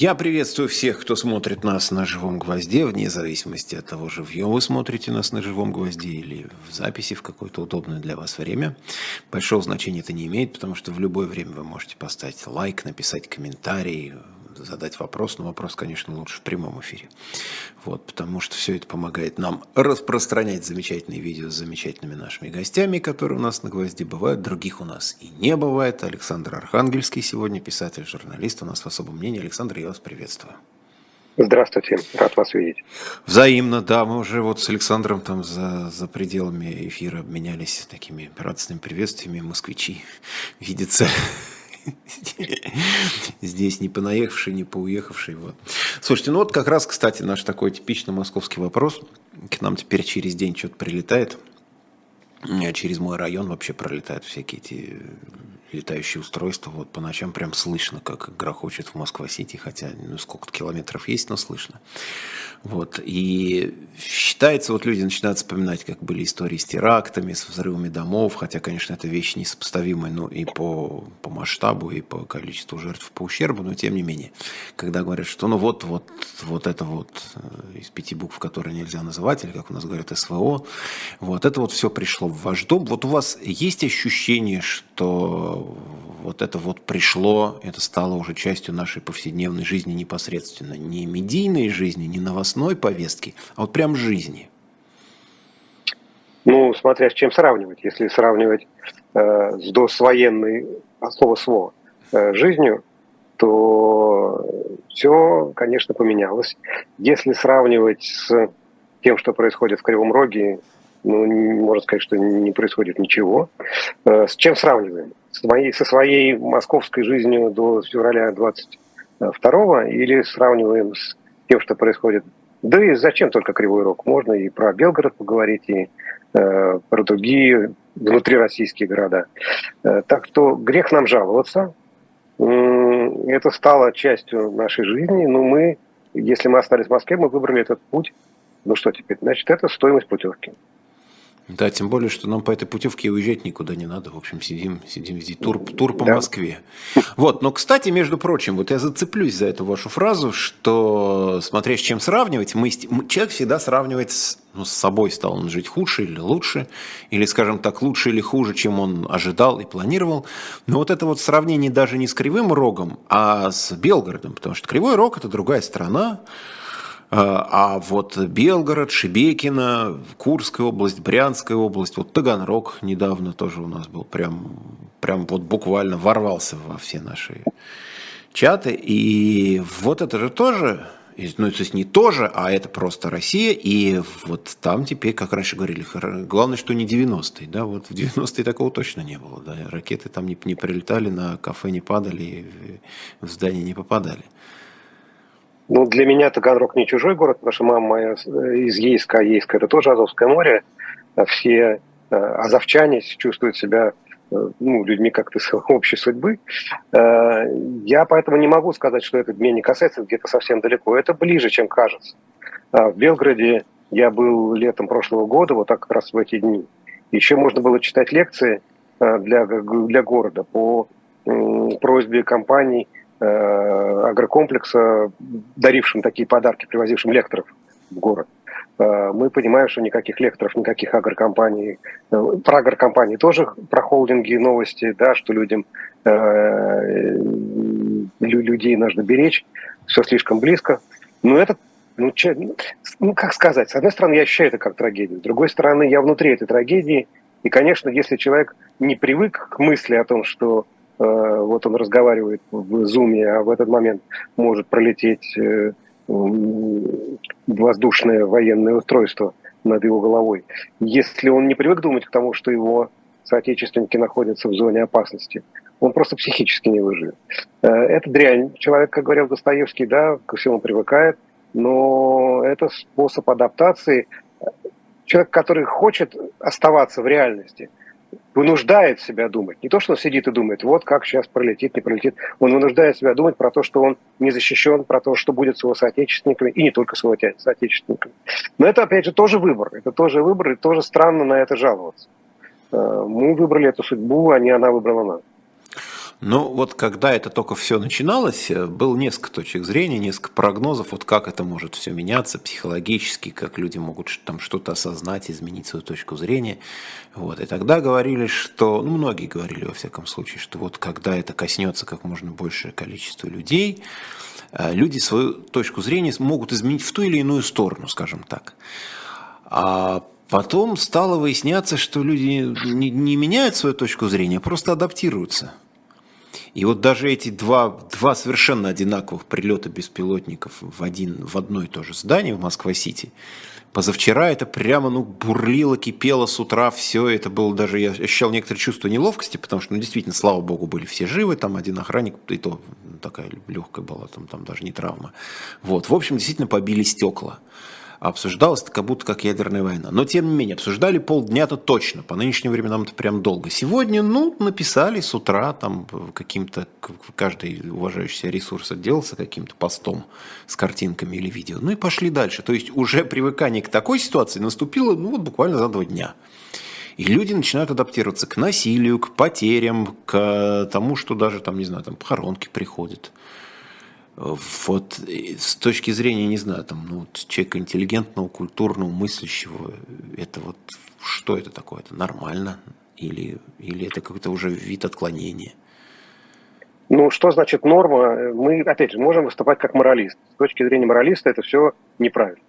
Я приветствую всех, кто смотрит нас на живом гвозде, вне зависимости от того, живьем вы смотрите нас на живом гвозде или в записи в какое-то удобное для вас время. Большого значения это не имеет, потому что в любое время вы можете поставить лайк, написать комментарий, задать вопрос, но вопрос, конечно, лучше в прямом эфире. Вот, потому что все это помогает нам распространять замечательные видео с замечательными нашими гостями, которые у нас на «Гвозде» бывают, других у нас и не бывает. Александр Архангельский сегодня, писатель, журналист, у нас в особом мнении. Александр, я вас приветствую. Здравствуйте, рад вас видеть. Взаимно, да, мы уже вот с Александром там за, за пределами эфира обменялись такими радостными приветствиями, москвичи, видится здесь не понаехавший, не поуехавший. Вот. Слушайте, ну вот как раз, кстати, наш такой типичный московский вопрос. К нам теперь через день что-то прилетает. Через мой район вообще пролетают всякие эти летающие устройства. Вот по ночам прям слышно, как грохочет в Москва-Сити, хотя ну, сколько-то километров есть, но слышно. Вот. И считается, вот люди начинают вспоминать, как были истории с терактами, с взрывами домов, хотя, конечно, это вещь несопоставимая, ну, и по, по масштабу, и по количеству жертв, по ущербу, но тем не менее, когда говорят, что ну вот, вот, вот это вот э, из пяти букв, которые нельзя называть, или как у нас говорят, СВО, вот это вот все пришло в ваш дом. Вот у вас есть ощущение, что вот это вот пришло, это стало уже частью нашей повседневной жизни непосредственно, не медийной жизни, не новостной, повестки, а вот прям жизни? Ну, смотря с чем сравнивать. Если сравнивать э, с досвоенной, от слова «сво», э, жизнью, то все, конечно, поменялось. Если сравнивать с тем, что происходит в Кривом Роге, ну, можно сказать, что не происходит ничего. Э, с чем сравниваем? Моей, со своей московской жизнью до февраля 22 или сравниваем с тем, что происходит да и зачем только Кривой Рог? Можно и про Белгород поговорить, и э, про другие внутрироссийские города. Э, так что грех нам жаловаться. Это стало частью нашей жизни, но мы, если мы остались в Москве, мы выбрали этот путь. Ну что теперь? Значит, это стоимость путевки. Да, тем более, что нам по этой путевке уезжать никуда не надо. В общем, сидим, сидим здесь. Тур, тур по да. Москве. Вот, но, кстати, между прочим, вот я зацеплюсь за эту вашу фразу, что, смотря с чем сравнивать, мы, человек всегда сравнивает с, ну, с собой, стал он жить хуже или лучше, или, скажем так, лучше или хуже, чем он ожидал и планировал. Но вот это вот сравнение даже не с Кривым Рогом, а с Белгородом, потому что Кривой Рог – это другая страна, а, а вот Белгород, Шебекино, Курская область, Брянская область, вот Таганрог недавно тоже у нас был, прям, прям вот буквально ворвался во все наши чаты. И вот это же тоже, ну, то есть не тоже, а это просто Россия, и вот там теперь, как раньше говорили, главное, что не 90-е, да, вот в 90-е такого точно не было, да, ракеты там не, не прилетали, на кафе не падали, в здание не попадали. Ну, для меня Таганрог не чужой город, потому что мама моя из Ейска, а Ейска – это тоже Азовское море. А все э, азовчане чувствуют себя э, ну, людьми как-то общей судьбы. Э, я поэтому не могу сказать, что это меня не касается где-то совсем далеко. Это ближе, чем кажется. В Белграде я был летом прошлого года, вот так как раз в эти дни. Еще можно было читать лекции для, для города по просьбе компаний – Э, агрокомплекса, дарившим такие подарки, привозившим лекторов в город. Э, мы понимаем, что никаких лекторов, никаких агрокомпаний, э, про агрокомпании тоже, про холдинги новости, да, что людям, людей нужно беречь, все слишком близко. Но это, ну, че, ну, как сказать, с одной стороны, я ощущаю это как трагедию, с другой стороны, я внутри этой трагедии, и, конечно, если человек не привык к мысли о том, что Э, вот он разговаривает в зуме, а в этот момент может пролететь э, воздушное военное устройство над его головой. Если он не привык думать к тому, что его соотечественники находятся в зоне опасности, он просто психически не выживет. Э, это дрянь. Человек, как говорил Достоевский, да, ко всему привыкает, но это способ адаптации. Человек, который хочет оставаться в реальности – вынуждает себя думать. Не то, что он сидит и думает, вот как сейчас пролетит, не пролетит. Он вынуждает себя думать про то, что он не защищен, про то, что будет с его соотечественниками, и не только с его соотечественниками. Но это, опять же, тоже выбор. Это тоже выбор, и тоже странно на это жаловаться. Э, мы выбрали эту судьбу, а не она выбрала нас. Ну, вот когда это только все начиналось, э, было несколько точек зрения, несколько прогнозов, вот как это может все меняться психологически, как люди могут там что-то осознать, изменить свою точку зрения. Вот. И тогда говорили, что, ну, многие говорили, во всяком случае, что вот когда это коснется как можно большее количество людей, э, люди свою точку зрения могут изменить в ту или иную сторону, скажем так. А потом стало выясняться, что люди не, не меняют свою точку зрения, а просто адаптируются – и вот даже эти два, два совершенно одинаковых прилета беспилотников в, один, в одно и то же здание в Москва-Сити, позавчера это прямо ну, бурлило, кипело с утра, все это было даже, я ощущал некоторое чувство неловкости, потому что, ну, действительно, слава богу, были все живы, там один охранник, и то такая легкая была, там, там даже не травма. Вот, в общем, действительно побили стекла обсуждалось это как будто как ядерная война. Но тем не менее, обсуждали полдня-то точно, по нынешним временам это прям долго. Сегодня, ну, написали с утра, там каким-то, каждый уважающийся ресурс отделался каким-то постом с картинками или видео, ну и пошли дальше. То есть уже привыкание к такой ситуации наступило, ну, вот буквально за два дня. И люди начинают адаптироваться к насилию, к потерям, к тому, что даже там, не знаю, там похоронки приходят. Вот с точки зрения, не знаю, там, ну, человека интеллигентного, культурного, мыслящего, это вот что это такое? Это нормально? Или, или это какой-то уже вид отклонения? Ну, что значит норма? Мы, опять же, можем выступать как моралист. С точки зрения моралиста это все неправильно.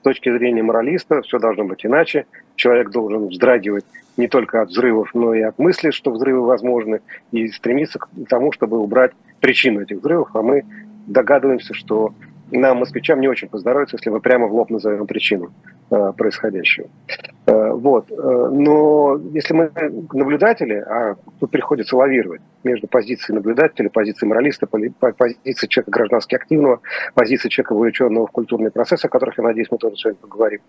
С точки зрения моралиста все должно быть иначе. Человек должен вздрагивать не только от взрывов, но и от мысли, что взрывы возможны, и стремиться к тому, чтобы убрать причину этих взрывов, а мы догадываемся, что нам, москвичам, не очень поздоровится, если мы прямо в лоб назовем причину э, происходящего. Э, вот. Э, но если мы наблюдатели, а тут приходится лавировать между позицией наблюдателя, позицией моралиста, позицией человека граждански активного, позицией человека, вовлеченного в культурные процессы, о которых, я надеюсь, мы тоже сегодня поговорим,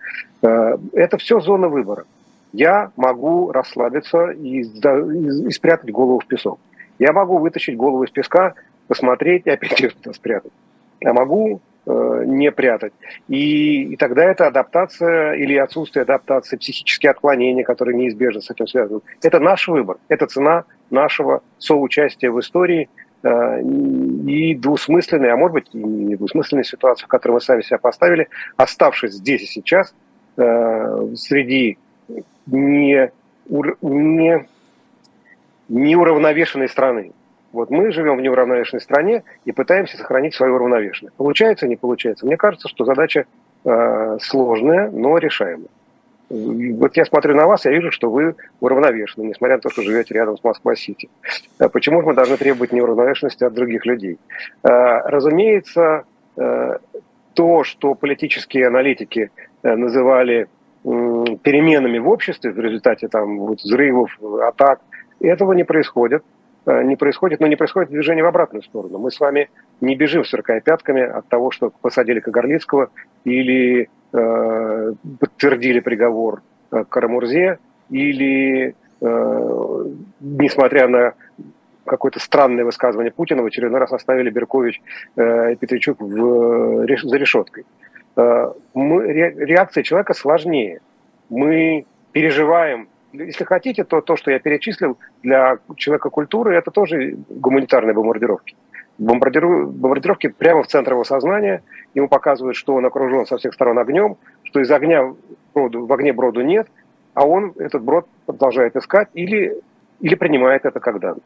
э, это все зона выбора. Я могу расслабиться и, и, и спрятать голову в песок. Я могу вытащить голову из песка посмотреть и опять ее спрятать. А могу э, не прятать. И, и тогда это адаптация или отсутствие адаптации, психические отклонения, которые неизбежно с этим связаны. Это наш выбор, это цена нашего соучастия в истории э, и двусмысленной, а может быть и не двусмысленной ситуации, в которой мы сами себя поставили, оставшись здесь и сейчас э, среди не, не, неуравновешенной страны. Вот мы живем в неуравновешенной стране и пытаемся сохранить свою уравновешенность. Получается, не получается? Мне кажется, что задача э, сложная, но решаемая. Вот я смотрю на вас, я вижу, что вы уравновешены, несмотря на то, что живете рядом с Москва-Сити. Э, почему же мы должны требовать неуравновешенности от других людей? Э, разумеется, э, то, что политические аналитики называли переменами в обществе в результате там, вот, взрывов, атак, этого не происходит. Э, не происходит, но не происходит движение в обратную сторону. Мы с вами не бежим сверкая пятками от того, что посадили Кагарлицкого или э, подтвердили приговор э, Карамурзе, или, э, несмотря на какое-то странное высказывание Путина, в очередной раз оставили Беркович э, и Петричук в, реш, за решеткой. Э, мы, ре, реакция человека сложнее. Мы переживаем если хотите, то то, что я перечислил для человека культуры, это тоже гуманитарные бомбардировки. Бомбардировки прямо в центр его сознания. Ему показывают, что он окружен со всех сторон огнем, что из огня броду, в огне броду нет, а он этот брод продолжает искать или, или принимает это как данность.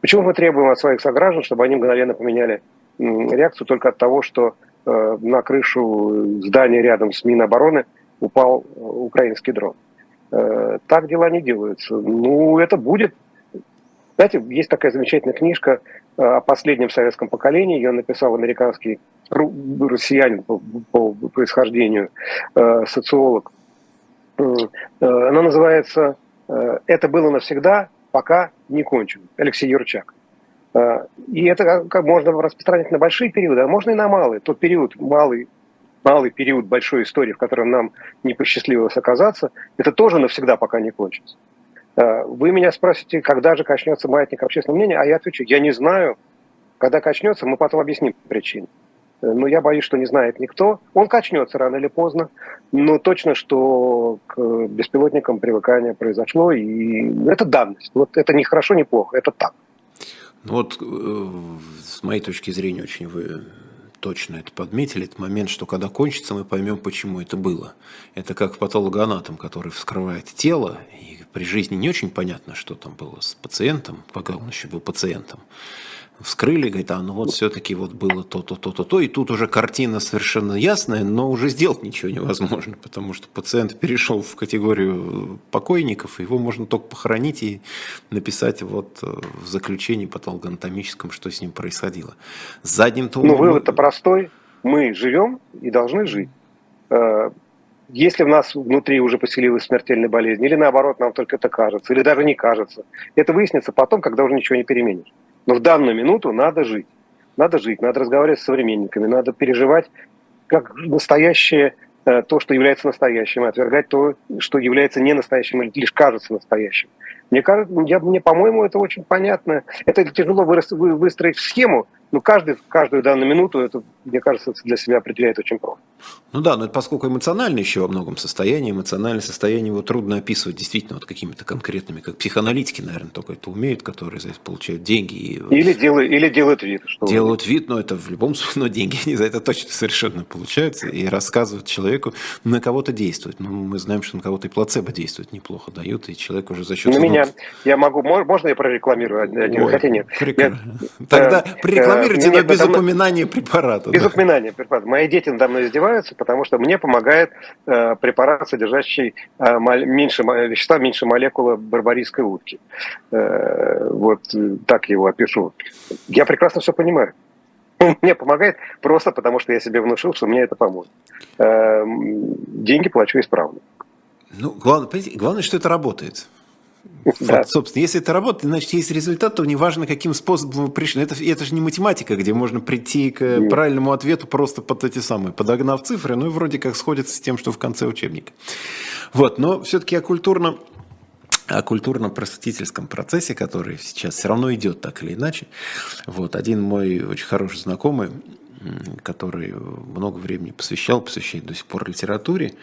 Почему мы требуем от своих сограждан, чтобы они мгновенно поменяли реакцию только от того, что э, на крышу здания рядом с Минобороны упал э, украинский дрон? Э, так дела не делаются. Ну, это будет. Знаете, есть такая замечательная книжка э, о последнем советском поколении. Ее написал американский россиянин по, по происхождению, э, социолог. Она называется «Это было навсегда, пока не кончено». Алексей Юрчак. И это как можно распространять на большие периоды, а можно и на малые. Тот период малый малый период большой истории, в котором нам не посчастливилось оказаться, это тоже навсегда пока не кончится. Э, вы меня спросите, когда же качнется маятник общественного мнения, а я отвечу, я не знаю. Когда качнется, мы потом объясним причины. Э, но я боюсь, что не знает никто. Он качнется рано или поздно, но точно, что к беспилотникам привыкание произошло, и это данность. Вот это не хорошо, не плохо, это так. Ну вот, э, с моей точки зрения, очень вы точно это подметили, этот момент, что когда кончится, мы поймем, почему это было. Это как патологоанатом, который вскрывает тело, и при жизни не очень понятно, что там было с пациентом, пока он еще был пациентом вскрыли, говорит, а ну вот все-таки вот было то-то, то-то, то, и тут уже картина совершенно ясная, но уже сделать ничего невозможно, потому что пациент перешел в категорию покойников, его можно только похоронить и написать вот э, в заключении патологоанатомическом, что с ним происходило. Задним то. Ну, вывод-то простой. Мы живем и должны жить. Э, если в нас внутри уже поселилась смертельная болезнь, или наоборот, нам только это кажется, или даже не кажется, это выяснится потом, когда уже ничего не переменишь. Но в данную минуту надо жить. Надо жить, надо разговаривать с современниками, надо переживать как настоящее э, то, что является настоящим, и отвергать то, что является не настоящим или лишь кажется настоящим. Мне кажется, я, мне, по-моему, это очень понятно. Это тяжело выстроить в схему, но каждый, каждую данную минуту, это, мне кажется, для себя определяет очень просто. Ну да, но это поскольку эмоциональное еще во многом состояние, эмоциональное состояние его трудно описывать действительно вот какими-то конкретными, как психоаналитики, наверное, только это умеют, которые за это получают деньги. И... Или, делают, или делают вид. Что делают вид, но это в любом случае, но деньги они за это точно совершенно получаются и рассказывают человеку, на кого-то действует. Ну, мы знаем, что на кого-то и плацебо действует неплохо, дают, и человек уже за счет... На меня, я могу, можно я прорекламирую Ой, хотя нет. Я, Тогда э, прорекламируйте, э, но без упоминания препарата. Без да. упоминания препарата. Мои дети надо мной издеваются, потому что мне помогает э, препарат, содержащий э, меньше вещества, меньше молекулы барбарийской утки. Э, вот так его опишу. Я прекрасно все понимаю. Мне помогает просто потому, что я себе внушил, что мне это поможет. Э, деньги плачу исправно. Ну, главное, главное, что это работает. Да. Вот, собственно, если это работает, значит, есть результат, то неважно, каким способом вы пришли. Это, это же не математика, где можно прийти к Нет. правильному ответу просто под эти самые, подогнав цифры, ну и вроде как сходится с тем, что в конце учебника. Вот, но все-таки о культурном о культурно-просветительском процессе, который сейчас все равно идет так или иначе. Вот, один мой очень хороший знакомый, который много времени посвящал, посвящает до сих пор литературе,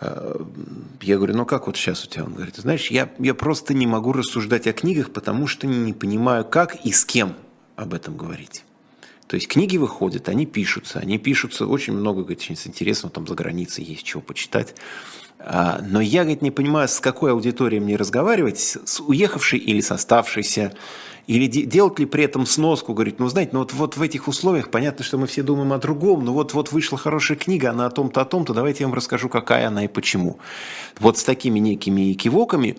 я говорю, ну как вот сейчас у тебя? Он говорит, знаешь, я, я просто не могу рассуждать о книгах, потому что не понимаю, как и с кем об этом говорить. То есть книги выходят, они пишутся, они пишутся очень много, говорит, очень интересно, там за границей есть чего почитать. А, но я, говорит, не понимаю, с какой аудиторией мне разговаривать, с уехавшей или с оставшейся, или делать ли при этом сноску, говорить, ну, знаете, ну вот, вот в этих условиях понятно, что мы все думаем о другом, но вот, вот вышла хорошая книга, она о том-то, о том-то, давайте я вам расскажу, какая она и почему. Вот с такими некими кивоками,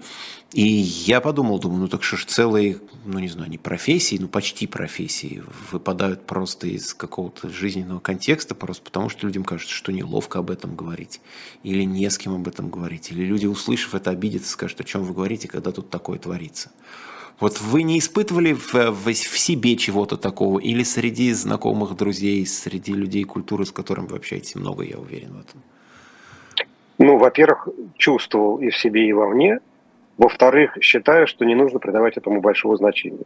и я подумал, думаю, ну так что ж целые, ну не знаю, не профессии, ну почти профессии выпадают просто из какого-то жизненного контекста, просто потому что людям кажется, что неловко об этом говорить, или не с кем об этом говорить, или люди, услышав это, обидятся, скажут, о чем вы говорите, когда тут такое творится. Вот вы не испытывали в, в, в себе чего-то такого или среди знакомых, друзей, среди людей культуры, с которыми вы общаетесь много, я уверен в этом? Ну, во-первых, чувствовал и в себе, и во мне. Во-вторых, считаю, что не нужно придавать этому большого значения.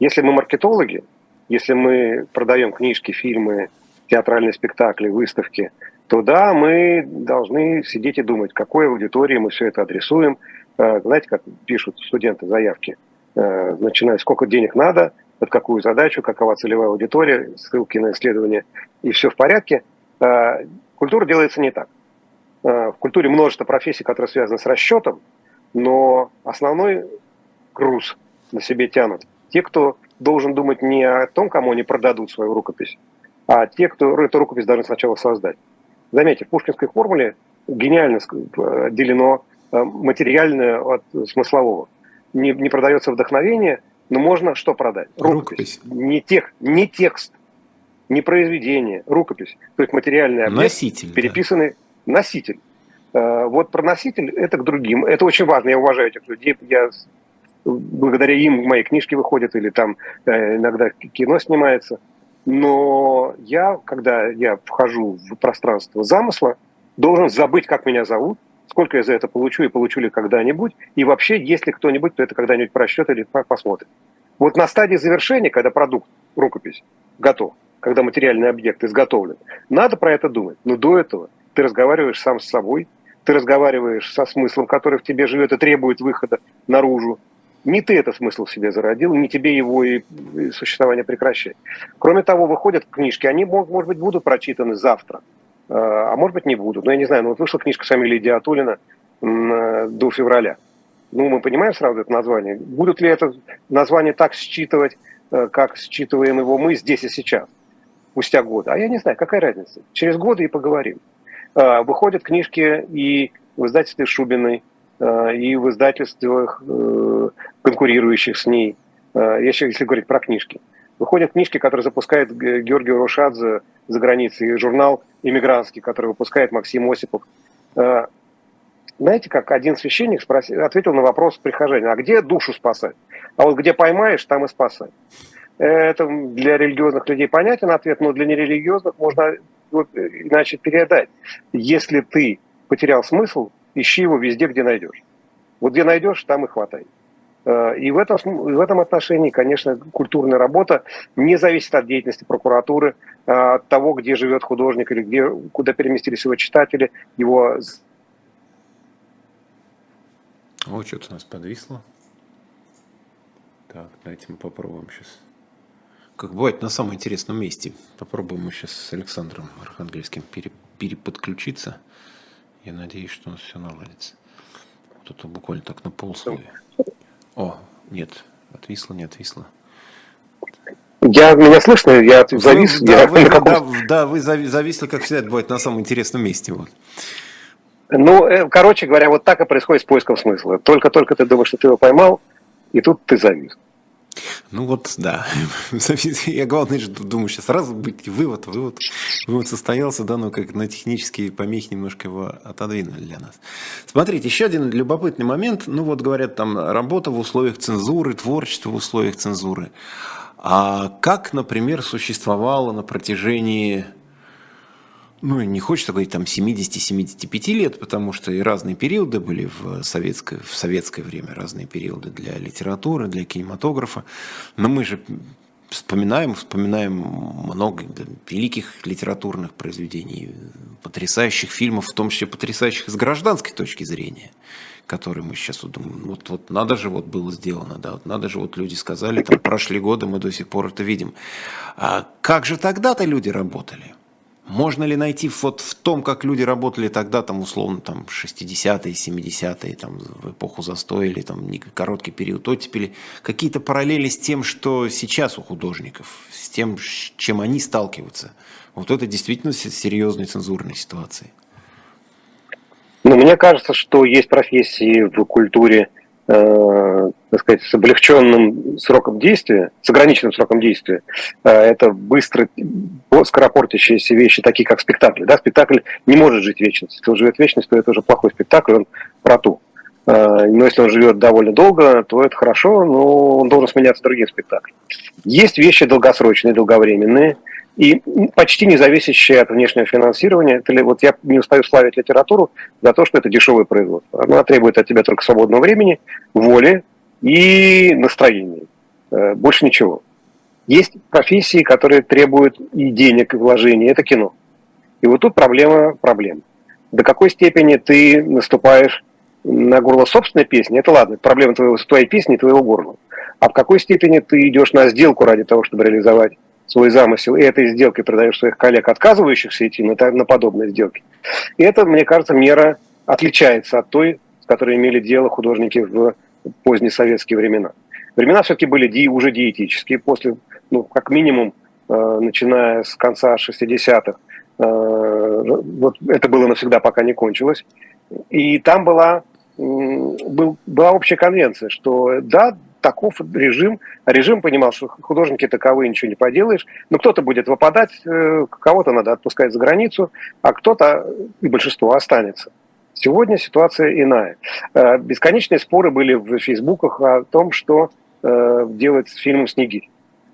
Если мы маркетологи, если мы продаем книжки, фильмы, театральные спектакли, выставки, то да, мы должны сидеть и думать, какой аудитории мы все это адресуем. Э, знаете, как пишут студенты заявки – начиная сколько денег надо, под какую задачу, какова целевая аудитория, ссылки на исследования, и все в порядке. Э, культура делается не так. Э, в культуре множество профессий, которые связаны с расчетом, но основной груз на себе тянут те, кто должен думать не о том, кому они продадут свою рукопись, а те, кто эту рукопись должны сначала создать. Заметьте, в пушкинской формуле гениально отделено материальное от смыслового не, не продается вдохновение, но можно что продать? Рукопись. рукопись. Не, тех, не текст, не произведение, рукопись. То есть материальный объект, носитель, переписанный да. носитель. Э, вот про носитель это к другим. Это очень важно. Я уважаю этих людей. Я благодаря им мои книжки выходят или там э, иногда кино снимается. Но я, когда я вхожу в пространство замысла, должен забыть, как меня зовут, сколько я за это получу и получу ли когда-нибудь, и вообще, если кто-нибудь, то это когда-нибудь просчет или посмотрит. Вот на стадии завершения, когда продукт, рукопись, готов, когда материальный объект изготовлен, надо про это думать. Но до этого ты разговариваешь сам с собой, ты разговариваешь со смыслом, который в тебе живет и требует выхода наружу. не ты этот смысл в себе зародил, не тебе его и, существование прекращать. Кроме того, выходят книжки, они, может быть, будут прочитаны завтра, а может быть, не будут. Но я не знаю, ну вот вышла книжка Сами Лидии Атулина до февраля. Ну, мы понимаем сразу это название. Будут ли это название так считывать, э, как считываем его мы здесь и сейчас, спустя годы? А я не знаю, какая разница. Через годы и поговорим. Выходят книжки и в издательстве Шубиной, и в издательствах, э, конкурирующих с ней, если говорить про книжки. Выходят книжки, которые запускает Георгий Рушадзе за границей, журнал «Иммигрантский», который выпускает Максим Осипов. Знаете, как один священник спросил, ответил на вопрос прихожанина, а где душу спасать? А вот где поймаешь, там и спасай. Это для религиозных людей понятен ответ, но для нерелигиозных можно вот, иначе передать. Если ты потерял смысл, ищи его везде, где найдешь. Вот где найдешь, там и хватай. Э, и в этом, в этом отношении, конечно, культурная работа не зависит от деятельности прокуратуры, э, от того, где живет художник или где, куда переместились его читатели, его... О, что-то у нас подвисло. Так, давайте мы попробуем сейчас. Как бывает на самом интересном месте. Попробуем мы сейчас с Александром Архангельским пере, переподключиться. Я надеюсь, что у нас все наладится. Вот это буквально так на полсловия. О, нет, отвисло, не отвисло. Я, меня слышно? Я завис? Вы, я, вы, каком... да, да, вы зависли, как всегда, это бывает на самом интересном месте. Вот. Ну, э, короче говоря, вот так и происходит с поиском смысла. Только-только ты думаешь, что ты его поймал, и тут ты завис. Ну вот, да. Я главное, думаю, сейчас сразу быть вывод, вывод, вывод состоялся, да, но как на технические помехи немножко его отодвинули для нас. Смотрите, еще один любопытный момент. Ну вот говорят, там работа в условиях цензуры, творчество в условиях цензуры. А как, например, существовало на протяжении ну, не хочется говорить там 70-75 лет, потому что и разные периоды были в советское, в советское время, разные периоды для литературы, для кинематографа. Но мы же вспоминаем, вспоминаем много да, великих литературных произведений, потрясающих фильмов, в том числе потрясающих с гражданской точки зрения, которые мы сейчас вот думаем, вот, вот надо же вот было сделано, да, вот надо же вот люди сказали, там прошли годы, мы до сих пор это видим. А как же тогда-то люди работали? Можно ли найти вот в том, как люди работали тогда, там, условно, там, 60-е, 70-е, там, в эпоху застоя или там короткий период оттепели, какие-то параллели с тем, что сейчас у художников, с тем, с чем они сталкиваются? Вот это действительно серьезная цензурная ситуация. Ну, мне кажется, что есть профессии в культуре, э, так сказать, с облегченным сроком действия, с ограниченным сроком действия. Э, это быстро, скоропортящиеся вещи, такие как спектакль. Да? Спектакль не может жить вечность. Если он живет вечность, то это уже плохой спектакль, он про ту. Э, но если он живет довольно долго, то это хорошо, но он должен сменяться другим спектаклем. Есть вещи долгосрочные, долговременные, и почти не зависящие от внешнего финансирования. Вот я не устаю славить литературу за то, что это дешевое производство. Она требует от тебя только свободного времени, воли и настроения. Э, больше ничего. Есть профессии, которые требуют и денег, и вложений. Это кино. И вот тут проблема проблем. До какой степени ты наступаешь на горло собственной песни, это ладно, проблема твоего, твоей песни, твоего горла. А в какой степени ты идешь на сделку ради того, чтобы реализовать свой замысел, и этой сделкой продаешь своих коллег, отказывающихся идти на, на подобные сделки. И это, мне кажется, мера отличается от той, с которой имели дело художники в поздние советские времена. Времена все-таки были ди, уже диетические, после, ну, как минимум, э, начиная с конца 60-х. Э, вот это было навсегда, пока не кончилось. И там была, был, была общая конвенция, что да, таков режим. Режим понимал, что художники таковые, ничего не поделаешь. Но кто-то будет выпадать, э, кого-то надо отпускать за границу, а кто-то, и большинство, останется. Сегодня ситуация иная. Э, бесконечные споры были в фейсбуках о том, что э, делать с фильмом «Снегирь».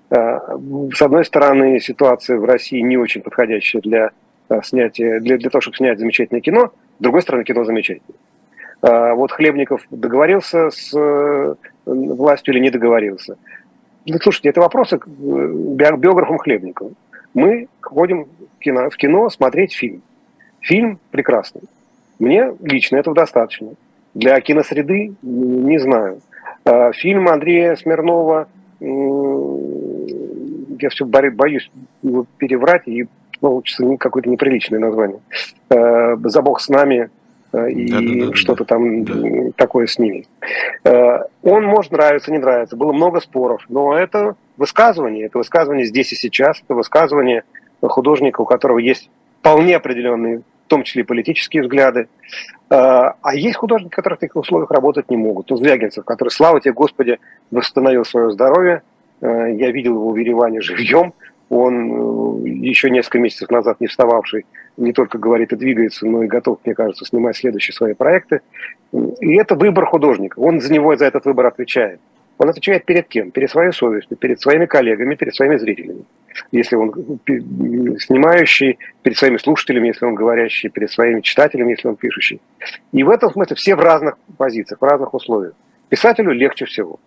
С одной стороны, ситуация в России не очень подходящая для снятия, для, для того, чтобы снять замечательное кино. С другой стороны, кино замечательное. Вот Хлебников договорился с властью или не договорился. Ну, слушайте, это вопросы к э, биографам Хлебникову. Мы ходим в кино, в кино смотреть фильм. Фильм прекрасный. Мне лично этого достаточно. Для киносреды не знаю. А, Фильм Андрея Смирнова, я все боюсь его переврать, и получится какое-то неприличное название. «За Бог с нами», и да, да, да, что-то там да. такое с ними. Он может нравиться, не нравиться. Было много споров, но это высказывание, это высказывание здесь и сейчас, это высказывание художника, у которого есть вполне определенные, в том числе политические взгляды. А, а есть художники, которые в таких условиях работать не могут. Ну, Звягинцев, который, слава тебе, Господи, восстановил свое здоровье. Я видел его в Ереване живьем. Он э, еще несколько месяцев назад не встававший, не только говорит и двигается, но и готов, мне кажется, снимать следующие свои проекты. И это выбор художника. Он за него, за этот выбор отвечает. Он отвечает перед кем? Перед своей совестью, перед своими коллегами, перед своими зрителями. Если он снимающий, перед своими слушателями, если он говорящий, перед своими читателями, если он пишущий. И в этом смысле все в разных позициях, в разных условиях. Писателю легче всего.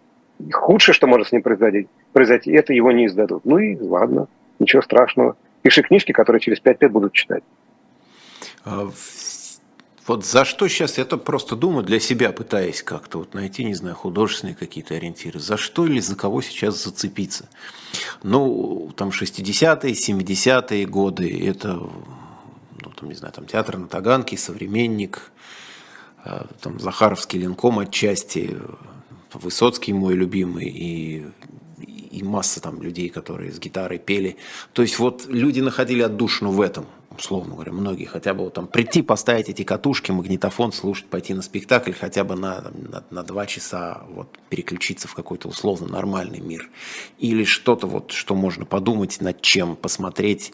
Худшее, что может с ним произойти, произойти, это его не издадут. Ну и ладно, ничего страшного. Пиши книжки, которые через пять лет будут читать. А вот за что сейчас, я то просто думаю для себя, пытаясь как-то вот найти, не знаю, художественные какие-то ориентиры, за что или за кого сейчас зацепиться. Ну, там 60-е, 70-е годы, это, ну, там, не знаю, там театр на Таганке, современник, э, там Захаровский линком отчасти, Высоцкий мой любимый, и и масса там людей, которые с гитарой пели. То есть вот люди находили отдушину в этом, условно говоря, многие. Хотя бы вот там прийти, поставить эти катушки, магнитофон, слушать, пойти на спектакль, хотя бы на, на, на два часа вот переключиться в какой-то условно нормальный мир. Или что-то вот, что можно подумать, над чем посмотреть.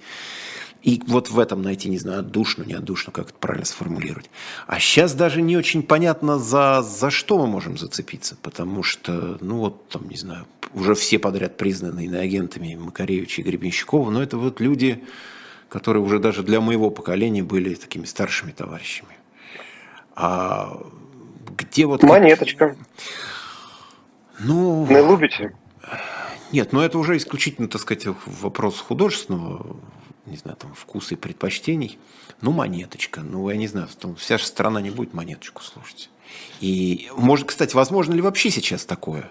И вот в этом найти, не знаю, отдушно, не отдушно, как это правильно сформулировать. А сейчас даже не очень понятно, за, за что мы можем зацепиться, потому что, ну вот, там, не знаю, уже все подряд признаны иноагентами Макаревича и Гребенщикова, но это вот люди, которые уже даже для моего поколения были такими старшими товарищами. А где вот... Монеточка. Ну... Не любите? Нет, ну это уже исключительно, так сказать, вопрос художественного не знаю, там, вкуса и предпочтений. Ну, монеточка. Ну, я не знаю, там, вся же страна не будет монеточку слушать. И, может, кстати, возможно ли вообще сейчас такое?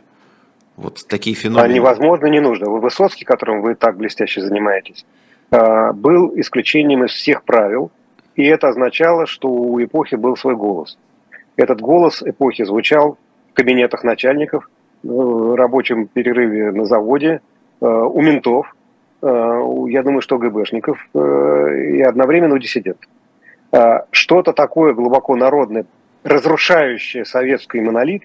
Вот такие феномены. А невозможно, не нужно. Вы Высоцкий, которым вы так блестяще занимаетесь, а, был исключением из всех правил, и это означало, что у эпохи был свой голос. Этот голос эпохи звучал в кабинетах начальников, в рабочем перерыве на заводе, а, у ментов, Э, я думаю, что ГБшников э, и одновременно у диссидентов. Э, что-то такое глубоко народное, разрушающее советский монолит,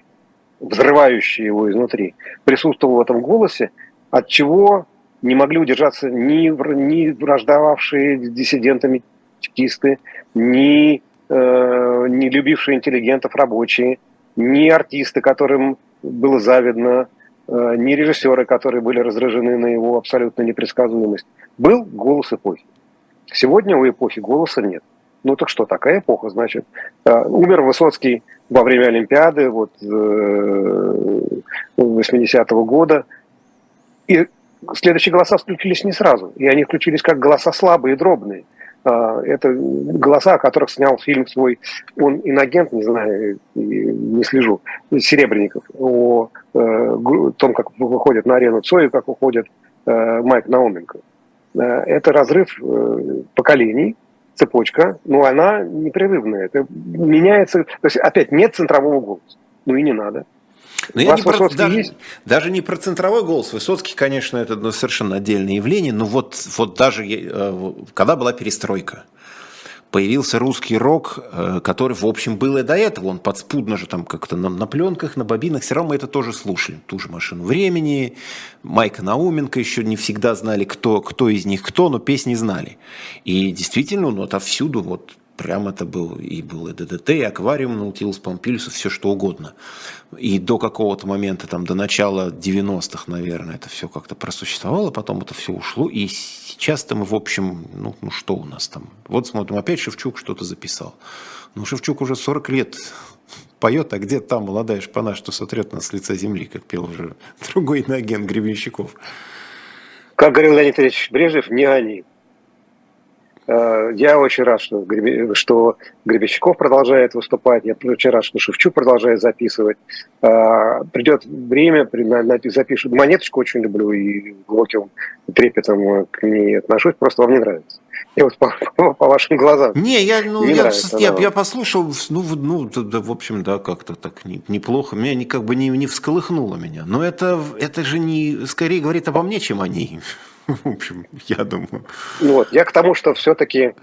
взрывающее его изнутри, присутствовало в этом голосе, от чего не могли удержаться ни, ни враждовавшие диссидентами чекисты, ни, э, не любившие интеллигентов рабочие, ни артисты, которым было завидно Э, не режиссеры, которые были раздражены на его абсолютную непредсказуемость. Был голос эпохи. Сегодня у эпохи голоса нет. Ну так что, такая эпоха, значит. Э, умер Высоцкий во время Олимпиады вот, 80-го э, года. И следующие голоса включились не сразу. И они включились как голоса слабые и дробные. А, это голоса, о которых снял фильм свой, он инагент, не знаю, не слежу, Серебренников, о э, том, как выходит на арену Цой, как уходит э, Майк Науменко. Э, это разрыв поколений, цепочка, но она непрерывная. Это меняется, то есть опять нет центрового голоса. Ну и не надо. Но я не про, даже, есть? даже не про центровой голос. Высоцкий, конечно, это ну, совершенно отдельное явление, но вот, вот даже э, когда была перестройка, появился русский рок, э, который, в общем, был и до этого. Он подспудно же там как-то на, на пленках, на бобинах. Все равно мы это тоже слушали. Ту же «Машину времени», Майка Науменко еще не всегда знали, кто, кто из них кто, но песни знали. И действительно, ну, отовсюду вот Прям это был и был и ДДТ, и аквариум, Наутилус Помпилиус, все что угодно. И до какого-то момента, там, до начала 90-х, наверное, это все как-то просуществовало, потом это все ушло. И сейчас-то мы, в общем, ну, ну что у нас там? Вот смотрим, опять Шевчук что-то записал. Ну, Шевчук уже 40 лет поет, а где там молодая шпана, что сотрет нас с лица земли, как пел уже другой иноагент Гребенщиков. Как говорил Леонид Ильич Брежнев, не они. Э, я очень рад, что, что Гребещиков продолжает выступать. Я очень рад, что Шевчук продолжает записывать. Э, придет время, запишу. Монеточку очень люблю и глубоким трепетом к ней отношусь. Просто вам не нравится. И вот по, по, по вашим глазам. Не, я, ну, не я, нравится, я, я послушал, ну, ну да, в общем, да, как-то так неплохо. Меня не, как бы не, не всколыхнуло меня. Но это, это же не скорее говорит обо мне, чем о ней. В общем, я думаю. Ну вот, я к тому, что все-таки,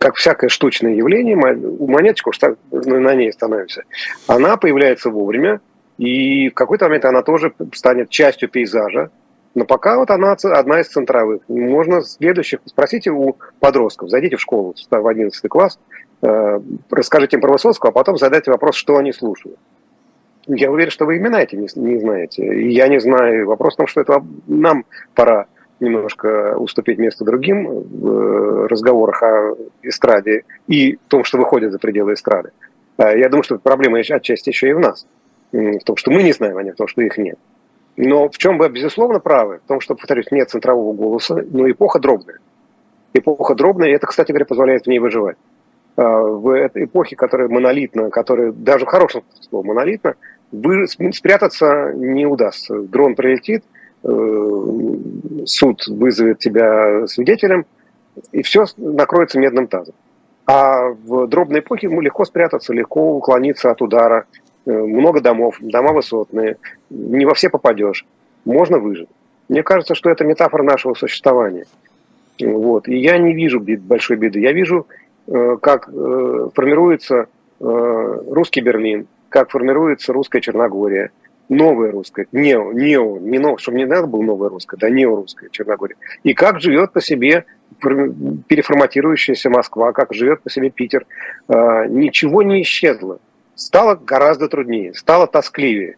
как всякое штучное явление, монеточку, что на ней становимся, она появляется вовремя, и в какой-то момент она тоже станет частью пейзажа, но пока вот она одна из центровых. Можно следующих, спросите у подростков, зайдите в школу в 11 класс, э, расскажите им про Высоцкого, а потом задайте вопрос, что они слушают. Я уверен, что вы имена эти не, не знаете. Я не знаю. Вопрос в том, что это нам пора немножко уступить место другим в э, разговорах о эстраде и том, что выходит за пределы эстрады. А я думаю, что проблема отчасти еще и в нас. В том, что мы не знаем, а не в том, что их нет. Но в чем вы, безусловно, правы? В том, что, повторюсь, нет центрового голоса, но эпоха дробная. Эпоха дробная, и это, кстати говоря, позволяет в ней выживать. А, в этой эпохе, которая монолитна, которая даже в хорошем смысле монолитна, вы, спрятаться не удастся. Дрон прилетит, э, суд вызовет тебя свидетелем, и все накроется медным тазом. А в дробной эпохе ему легко спрятаться, легко уклониться от удара. Э, много домов, дома высотные, не во все попадешь. Можно выжить. Мне кажется, что это метафора нашего существования. Вот. И я не вижу большой беды. Я вижу, э, как формируется русский Берлин, как формируется русская Черногория, новая русская, нео, нео, не новая, чтобы не надо было новая русская, да нео-русская Черногория. И как живет по себе переформатирующаяся Москва, как живет по себе Питер. А, ничего не исчезло. Стало гораздо труднее, стало тоскливее.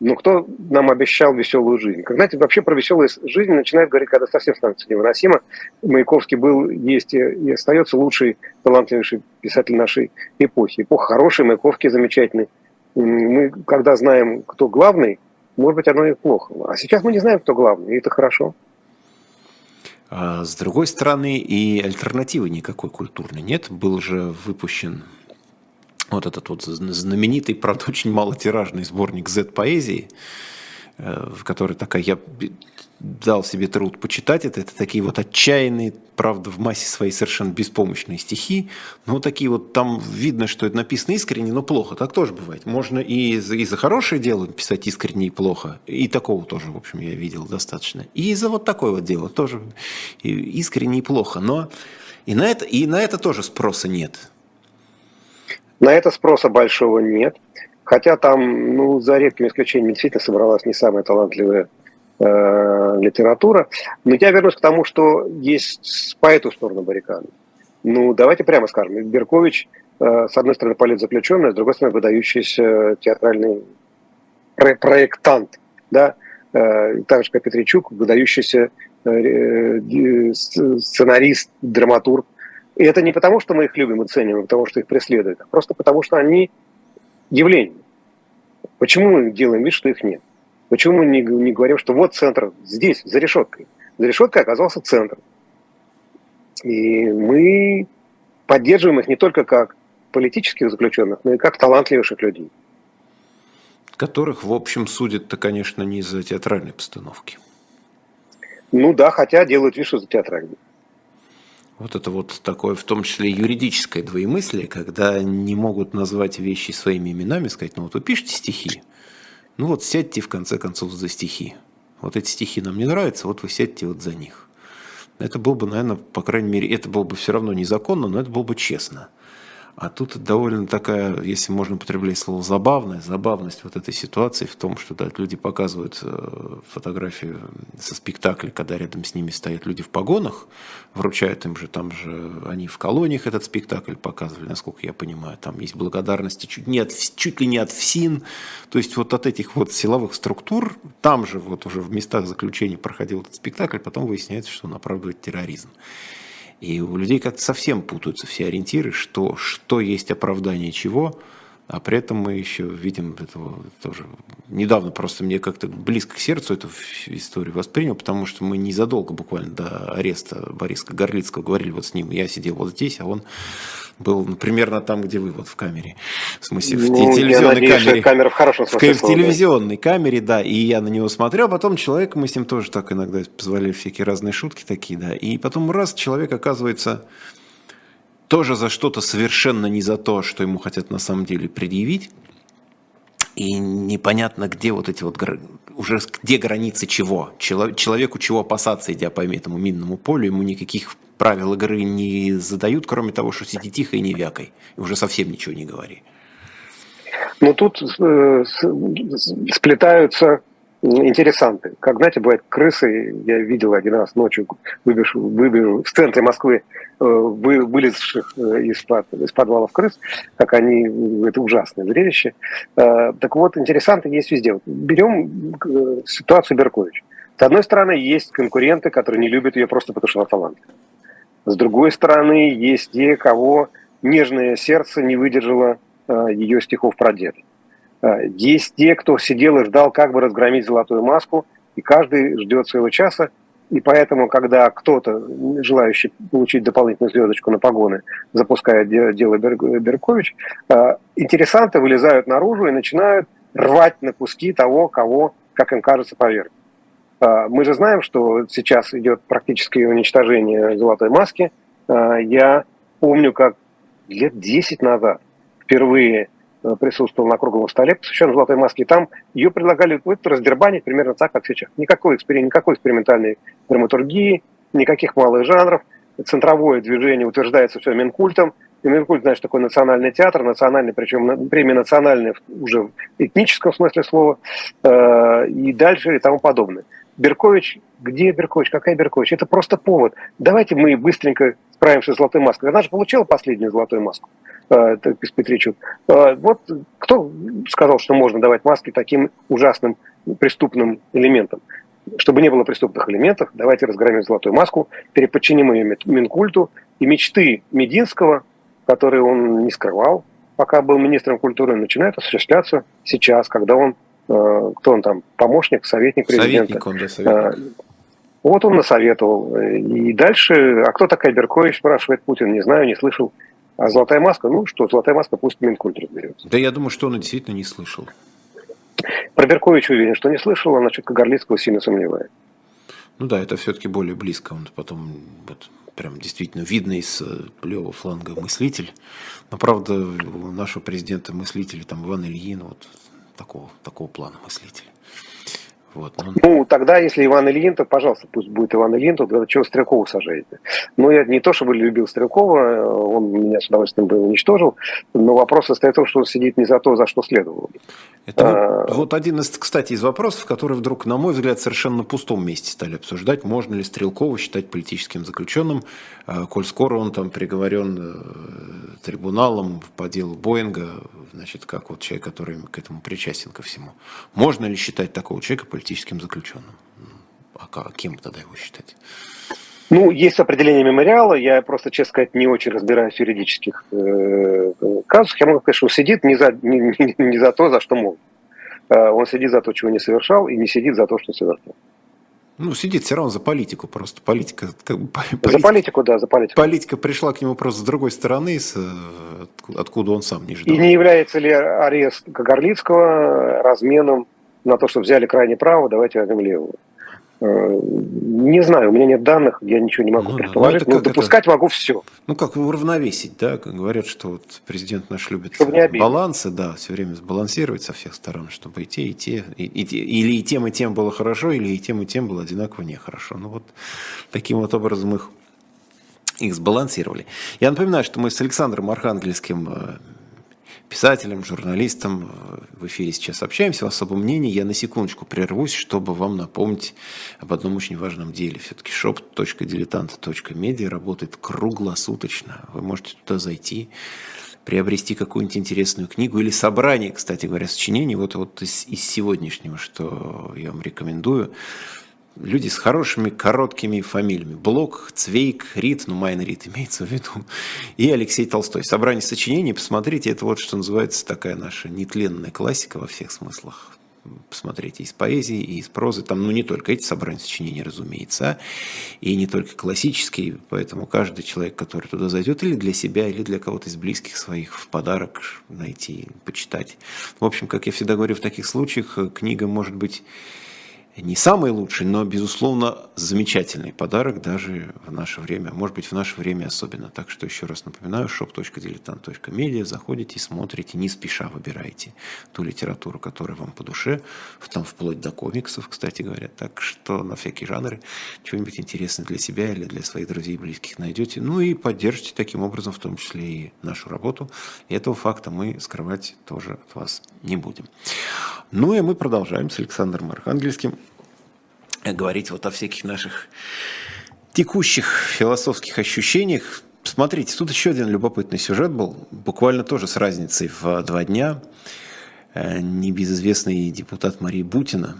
Но кто нам обещал веселую жизнь? Как, знаете, вообще про веселую жизнь начинают говорить, когда совсем становится невыносимо. Маяковский был, есть и остается лучший, талантливейший писатель нашей эпохи. Эпоха хорошая, Маяковский замечательный мы, когда знаем, кто главный, может быть, оно и плохо. А сейчас мы не знаем, кто главный, и это хорошо. А с другой стороны, и альтернативы никакой культурной нет. Был же выпущен вот этот вот знаменитый, правда, очень малотиражный сборник Z-поэзии, в который такая, я дал себе труд почитать это. Это такие вот отчаянные, правда, в массе своей совершенно беспомощные стихи. Но такие вот, там видно, что это написано искренне, но плохо. Так тоже бывает. Можно и за, и за хорошее дело писать искренне и плохо. И такого тоже, в общем, я видел достаточно. И за вот такое вот дело тоже искренне и плохо. Но и на это, и на это тоже спроса нет. На это спроса большого нет. Хотя там, ну, за редким исключением, действительно собралась не самая талантливая э, литература. Но я вернусь к тому, что есть по эту сторону баррикады. Ну, давайте прямо скажем, Беркович, э, с одной стороны, политзаключенный, с другой стороны, выдающийся театральный про- проектант, да, э, так же, как Петричук, выдающийся э, сценарист, драматург. И это не потому, что мы их любим и ценим, а потому, что их преследуют, а просто потому, что они явления. Почему мы делаем вид, что их нет? Почему мы не, не говорим, что вот центр здесь, за решеткой? За решеткой оказался центр. И мы поддерживаем их не только как политических заключенных, но и как талантливейших людей. Которых, в общем, судят-то, конечно, не из-за театральной постановки. Ну да, хотя делают вид, что за театральной. Вот это вот такое, в том числе юридическое двоемыслие, когда не могут назвать вещи своими именами, сказать, ну вот вы пишете стихи, ну вот сядьте в конце концов за стихи. Вот эти стихи нам не нравятся, вот вы сядьте вот за них. Это было бы, наверное, по крайней мере, это было бы все равно незаконно, но это было бы честно. А тут довольно такая, если можно употреблять слово забавная, забавность вот этой ситуации в том, что да, люди показывают э, фотографию со спектакля, когда рядом с ними стоят люди в погонах, вручают им же, там же они в колониях этот спектакль показывали, насколько я понимаю, там есть благодарности чуть, не от, чуть ли не от ФСИН, то есть вот от этих вот силовых структур, там же вот уже в местах заключения проходил этот спектакль, потом выясняется, что он оправдывает терроризм. И у людей как-то совсем путаются все ориентиры, что, что есть оправдание чего. а при этом мы еще видим этого тоже. Недавно просто мне как-то близко к сердцу эту историю воспринял, потому что мы незадолго буквально до ареста Бориса Горлицкого говорили вот с ним. Я сидел вот здесь, а он был ну, примерно там, где вы, вот в камере. В смысле, в ну, телевизионной надеюсь, камере. камера в хорошем смысле. В, в телевизионной камере, да. И я на него смотрел, а потом человек, мы с ним тоже так иногда позволяли всякие разные шутки такие, да. И потом раз человек оказывается тоже за что-то совершенно не за то, что ему хотят на самом деле предъявить. И непонятно, где вот эти вот уже где границы чего. Человеку чего опасаться, идя по этому минному полю, ему никаких правил игры не задают, кроме того, что сиди тихо и не вякой. И уже совсем ничего не говори. Ну тут э, сплетаются интересанты. Как, знаете, бывают крысы, я видел один раз ночью, выбежу, выбежу в центре Москвы, э, вы, вылезших э, из-под, из подвалов крыс, как они, это ужасное зрелище. Э, так вот, интересанты есть везде. Берем ситуацию Беркович. С одной стороны, есть конкуренты, которые не любят ее просто потому, что она талант. С другой стороны, есть те, кого нежное сердце не выдержало ее стихов про деда. Э, есть те, кто сидел и ждал, как бы разгромить золотую маску, и каждый ждет своего часа. И поэтому, когда кто-то, желающий получить дополнительную звездочку на погоны, запускает дело Беркович, э, интересанты вылезают наружу и начинают рвать на куски того, кого, как им кажется, поверят. Э, мы же знаем, что сейчас идет практическое уничтожение золотой маски. Я помню, как лет 10 назад впервые присутствовал на круглом столе, посвященном золотой маске, и там ее предлагали вот, раздербанить примерно так, как сейчас. Никакой, эксперим, никакой экспериментальной драматургии, никаких малых жанров, центровое движение утверждается все Минкультом, и Минкульт, знаешь, такой национальный театр, национальный, причем премия национальная уже в этническом смысле слова, э, и дальше и тому подобное. Беркович, где Беркович, какая Беркович? Это просто повод. Давайте мы быстренько справимся с золотой маской. Она же получила последнюю золотую маску. Из Петричук. Э, вот кто сказал, что можно давать маски таким ужасным преступным элементам? Чтобы не было преступных элементов, давайте разгромим золотую маску, переподчиним ее Минкульту, и мечты Мединского, которые он не скрывал, пока был министром культуры, начинают осуществляться сейчас, когда он, э, кто он там, помощник, советник президента. Советник он, да, советник. Вот он насоветовал. И дальше, а кто такая Беркович, спрашивает Путин, не знаю, не слышал. А золотая маска, ну что, золотая маска, пусть Минкульт разберется. Да я думаю, что он действительно не слышал. Про Берковича уверен, что не слышал, а насчет Кагарлицкого сильно сомневаюсь. Ну да, это все-таки более близко. Он потом вот, прям действительно видно из левого э, фланга мыслитель. Но правда, у нашего президента мыслитель, там Иван Ильин, вот такого, такого плана мыслитель. Вот, ну... ну, тогда, если Иван Ильин, то, пожалуйста, пусть будет Иван Ильин, то тогда чего Стрелкова сажаете? Ну, я не то, чтобы любил Стрелкова, он меня с удовольствием бы уничтожил, но вопрос состоит в том, что он сидит не за то, за что следовало. Это а... вот, вот один из, кстати, из вопросов, который вдруг, на мой взгляд, совершенно на пустом месте стали обсуждать, можно ли Стрелкова считать политическим заключенным, а, коль скоро он там приговорен э, трибуналом по делу Боинга, значит, как вот человек, который к этому причастен ко всему. Можно ли считать такого человека политическим заключенным? А кем тогда его считать? Ну, есть определение мемориала. Я просто, честно сказать, не очень разбираюсь в юридических э, казусах. Я могу сказать, что он сидит не за, не, не, не за то, за что мог. Э, он сидит за то, чего не совершал, и не сидит за то, что совершал. Ну, сидит все равно за политику просто. Политика, как, политика, за политику, да, за политику. Политика пришла к нему просто с другой стороны, с, откуда он сам не ждал. И не является ли арест Кагарлицкого разменом на то, что взяли крайне право, давайте возьмем левого? Э, не знаю, у меня нет данных, я ничего не могу ну, предположить, ну, но допускать это, могу все. Ну, как уравновесить, да, говорят, что вот президент наш любит балансы, да, все время сбалансировать со всех сторон, чтобы и те, и те, и, и, или и тем, и тем было хорошо, или и тем, и тем было одинаково нехорошо. Ну, вот таким вот образом их, их сбалансировали. Я напоминаю, что мы с Александром Архангельским писателем, журналистом в эфире сейчас общаемся в особом мнении. Я на секундочку прервусь, чтобы вам напомнить об одном очень важном деле. Все-таки shop.diletant.media работает круглосуточно. Вы можете туда зайти, приобрести какую-нибудь интересную книгу или собрание, кстати говоря, сочинений. Вот, вот из, из сегодняшнего, что я вам рекомендую. Люди с хорошими короткими фамилиями. Блок, Цвейк, Рид, ну Майн Рид имеется в виду, и Алексей Толстой. Собрание сочинений, посмотрите, это вот что называется такая наша нетленная классика во всех смыслах посмотреть из поэзии, и из прозы. Там, ну, не только эти собрания сочинений, разумеется, и не только классические, поэтому каждый человек, который туда зайдет, или для себя, или для кого-то из близких своих в подарок найти, почитать. В общем, как я всегда говорю, в таких случаях книга может быть не самый лучший, но, безусловно, замечательный подарок даже в наше время, может быть, в наше время особенно. Так что еще раз напоминаю, shop.diletant.media, заходите, смотрите, не спеша выбирайте ту литературу, которая вам по душе, там вплоть до комиксов, кстати говоря. Так что на всякие жанры что-нибудь интересное для себя или для своих друзей и близких найдете. Ну и поддержите таким образом, в том числе и нашу работу. И этого факта мы скрывать тоже от вас не будем. Ну и мы продолжаем с Александром Архангельским говорить вот о всяких наших текущих философских ощущениях. Смотрите, тут еще один любопытный сюжет был, буквально тоже с разницей в два дня. Э, небезызвестный депутат Марии Бутина.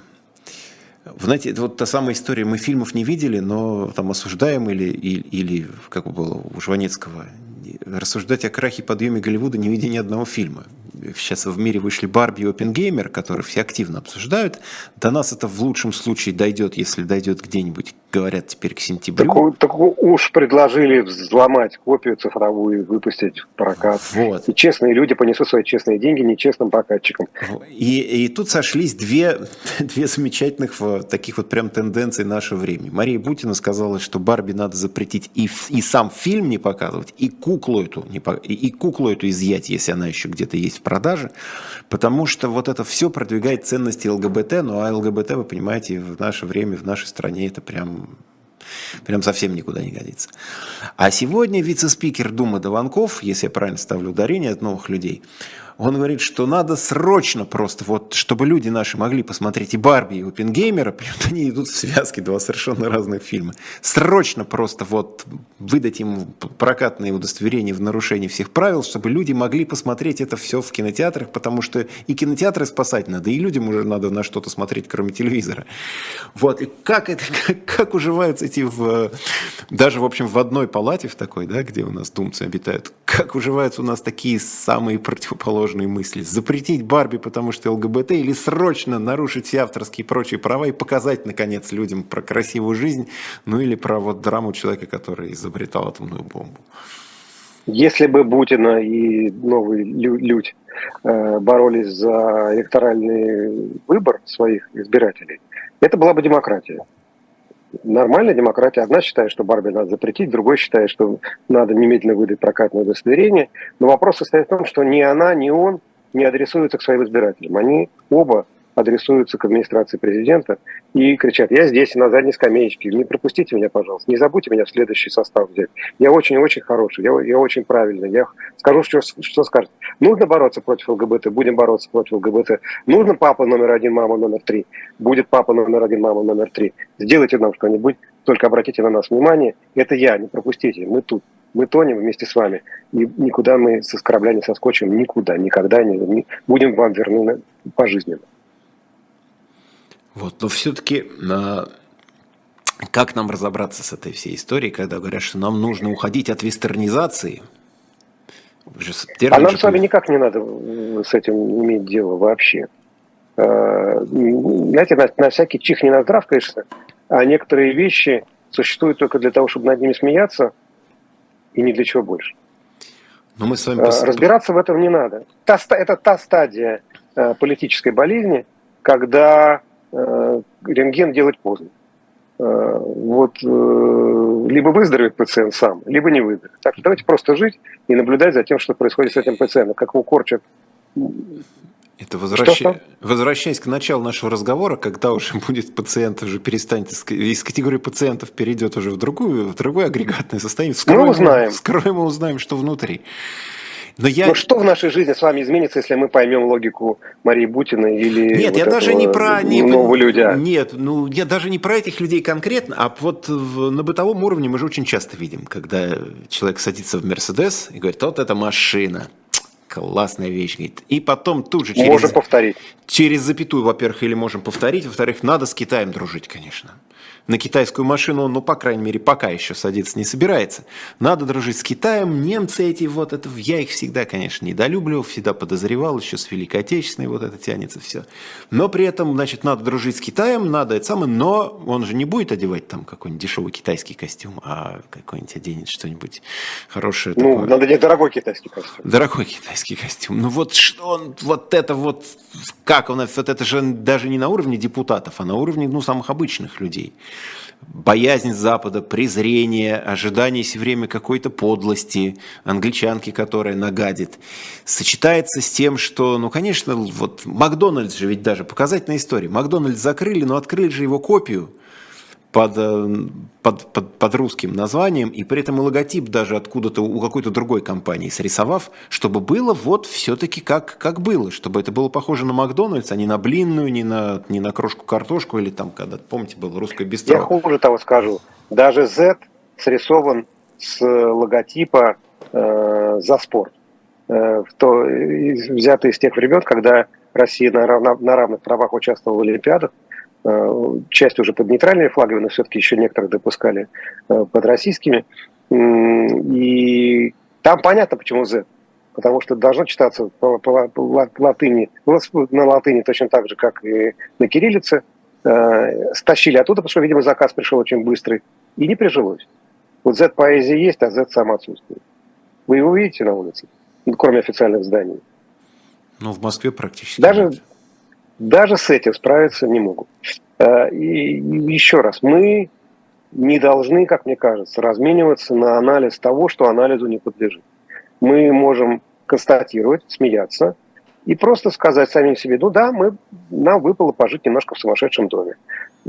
Знаете, это вот та самая история, мы фильмов не видели, но там осуждаем или, или, или как было у Жванецкого, рассуждать о крахе подъеме Голливуда, не видя ни одного фильма сейчас в мире вышли Барби и Опенгеймер, которые все активно обсуждают. До нас это в лучшем случае дойдет, если дойдет где-нибудь, говорят теперь к сентябрю. Так, так уж предложили взломать копию цифровую и выпустить в прокат. Вот. И честные люди понесут свои честные деньги нечестным прокатчикам. И, и тут сошлись две, две замечательных таких вот прям тенденции нашего времени. Мария Бутина сказала, что Барби надо запретить и, и сам фильм не показывать, и куклу эту, не, и, и куклу эту изъять, если она еще где-то есть в продаже, потому что вот это все продвигает ценности ЛГБТ, ну а ЛГБТ, вы понимаете, в наше время, в нашей стране это прям Прям совсем никуда не годится. А сегодня вице-спикер Думы Дованков, если я правильно ставлю ударение от новых людей, он говорит, что надо срочно просто, вот, чтобы люди наши могли посмотреть и Барби, и Опенгеймера, они идут в связке, два совершенно разных фильма. Срочно просто вот выдать им прокатные удостоверения в нарушении всех правил, чтобы люди могли посмотреть это все в кинотеатрах, потому что и кинотеатры спасать надо, и людям уже надо на что-то смотреть, кроме телевизора. Вот, и как это, как, как уживаются эти в, даже, в общем, в одной палате, в такой, да, где у нас думцы обитают, как уживаются у нас такие самые противоположные сложные мысли. Запретить Барби, потому что ЛГБТ, или срочно нарушить все авторские и прочие права и показать, наконец, людям про красивую жизнь, ну или про вот драму человека, который изобретал атомную бомбу. Если бы Бутина и новый Людь э, боролись за электоральный выбор своих избирателей, это была бы демократия нормальная демократия. Одна считает, что Барби надо запретить, другой считает, что надо немедленно выдать прокатное удостоверение. Но вопрос состоит в том, что ни она, ни он не адресуются к своим избирателям. Они оба адресуются к администрации президента и кричат, я здесь, на задней скамеечке, не пропустите меня, пожалуйста, не забудьте меня в следующий состав взять. Я очень-очень хороший, я, я очень правильный, я скажу, что, что скажет. Нужно бороться против ЛГБТ, будем бороться против ЛГБТ. Нужно папа номер один, мама номер три, будет папа номер один, мама номер три. Сделайте нам что-нибудь, только обратите на нас внимание. Это я, не пропустите, мы тут мы тонем вместе с вами. И никуда мы с корабля не соскочим, никуда, никогда не, не будем вам верны пожизненно. Вот, но все-таки а, как нам разобраться с этой всей историей, когда говорят, что нам нужно уходить от вестернизации? А нам с вами никак не надо с этим иметь дело вообще. А, знаете, на, на всякий чих не на здрав, конечно, а некоторые вещи существуют только для того, чтобы над ними смеяться, и ни для чего больше. Но мы с вами пос... Разбираться в этом не надо. Та, это та стадия политической болезни, когда рентген делать поздно. Э, вот э, либо выздоровеет пациент сам, либо не выздоровеет. Так что давайте просто жить и наблюдать за тем, что происходит с этим пациентом, как его корчат это возвращ... возвращаясь к началу нашего разговора, когда уже будет пациент, уже перестанет из категории пациентов перейдет уже в другую, в другое агрегатное состояние. Вскроем, мы узнаем. Вскроем и узнаем, что внутри. Но я... Но что в нашей жизни с вами изменится, если мы поймем логику Марии Бутиной или Нет, вот я даже не про не, нового людя? Нет, ну я даже не про этих людей конкретно, а вот в, на бытовом уровне мы же очень часто видим, когда человек садится в Мерседес и говорит, вот это машина, классная вещь, говорит. И потом тут же через... Можем повторить. Через запятую, во-первых, или можем повторить, во-вторых, надо с Китаем дружить, конечно. На китайскую машину он, ну, по крайней мере, пока еще садиться не собирается. Надо дружить с Китаем. Немцы эти вот, это, я их всегда, конечно, недолюбливал, всегда подозревал, еще с Великой Отечественной вот это тянется все. Но при этом, значит, надо дружить с Китаем, надо это самое, но он же не будет одевать там какой-нибудь дешевый китайский костюм, а какой-нибудь оденет что-нибудь хорошее. Ну, такое. надо не дорогой китайский костюм. Дорогой китайский костюм. Ну вот что он, вот это вот, как он, вот это же даже не на уровне депутатов, а на уровне, ну, самых обычных людей боязнь Запада, презрение, ожидание все время какой-то подлости, англичанки, которая нагадит, сочетается с тем, что, ну, конечно, вот Макдональдс же ведь даже показательная история. Макдональдс закрыли, но открыли же его копию – под, э, под, под, под русским названием, и при этом и логотип даже откуда-то у какой-то другой компании срисовав, чтобы было вот все-таки как, как было, чтобы это было похоже на Макдональдс, а не на блинную, не на, не на крошку картошку или там, когда, помните, было русское бистро. Я хуже того скажу, даже Z срисован с логотипа э, «За спорт», э, то, взятый из тех времен, когда Россия на, на, на равных правах участвовала в Олимпиадах, часть уже под нейтральными флагами, но все-таки еще некоторых допускали э, под российскими. И там понятно, почему Z. Потому что должно читаться по, по, по латыни, на латыни точно так же, как и на кириллице. Э, стащили оттуда, потому что, видимо, заказ пришел очень быстрый. И не прижилось. Вот Z поэзия есть, а Z сам отсутствует. Вы его видите на улице, кроме официальных зданий? Ну, в Москве практически Даже, нет даже с этим справиться не могут. Э, и еще раз, мы не должны, как мне кажется, размениваться на анализ того, что анализу не подлежит. Мы можем констатировать, смеяться и просто сказать самим себе, ну да, мы, нам выпало пожить немножко в сумасшедшем доме.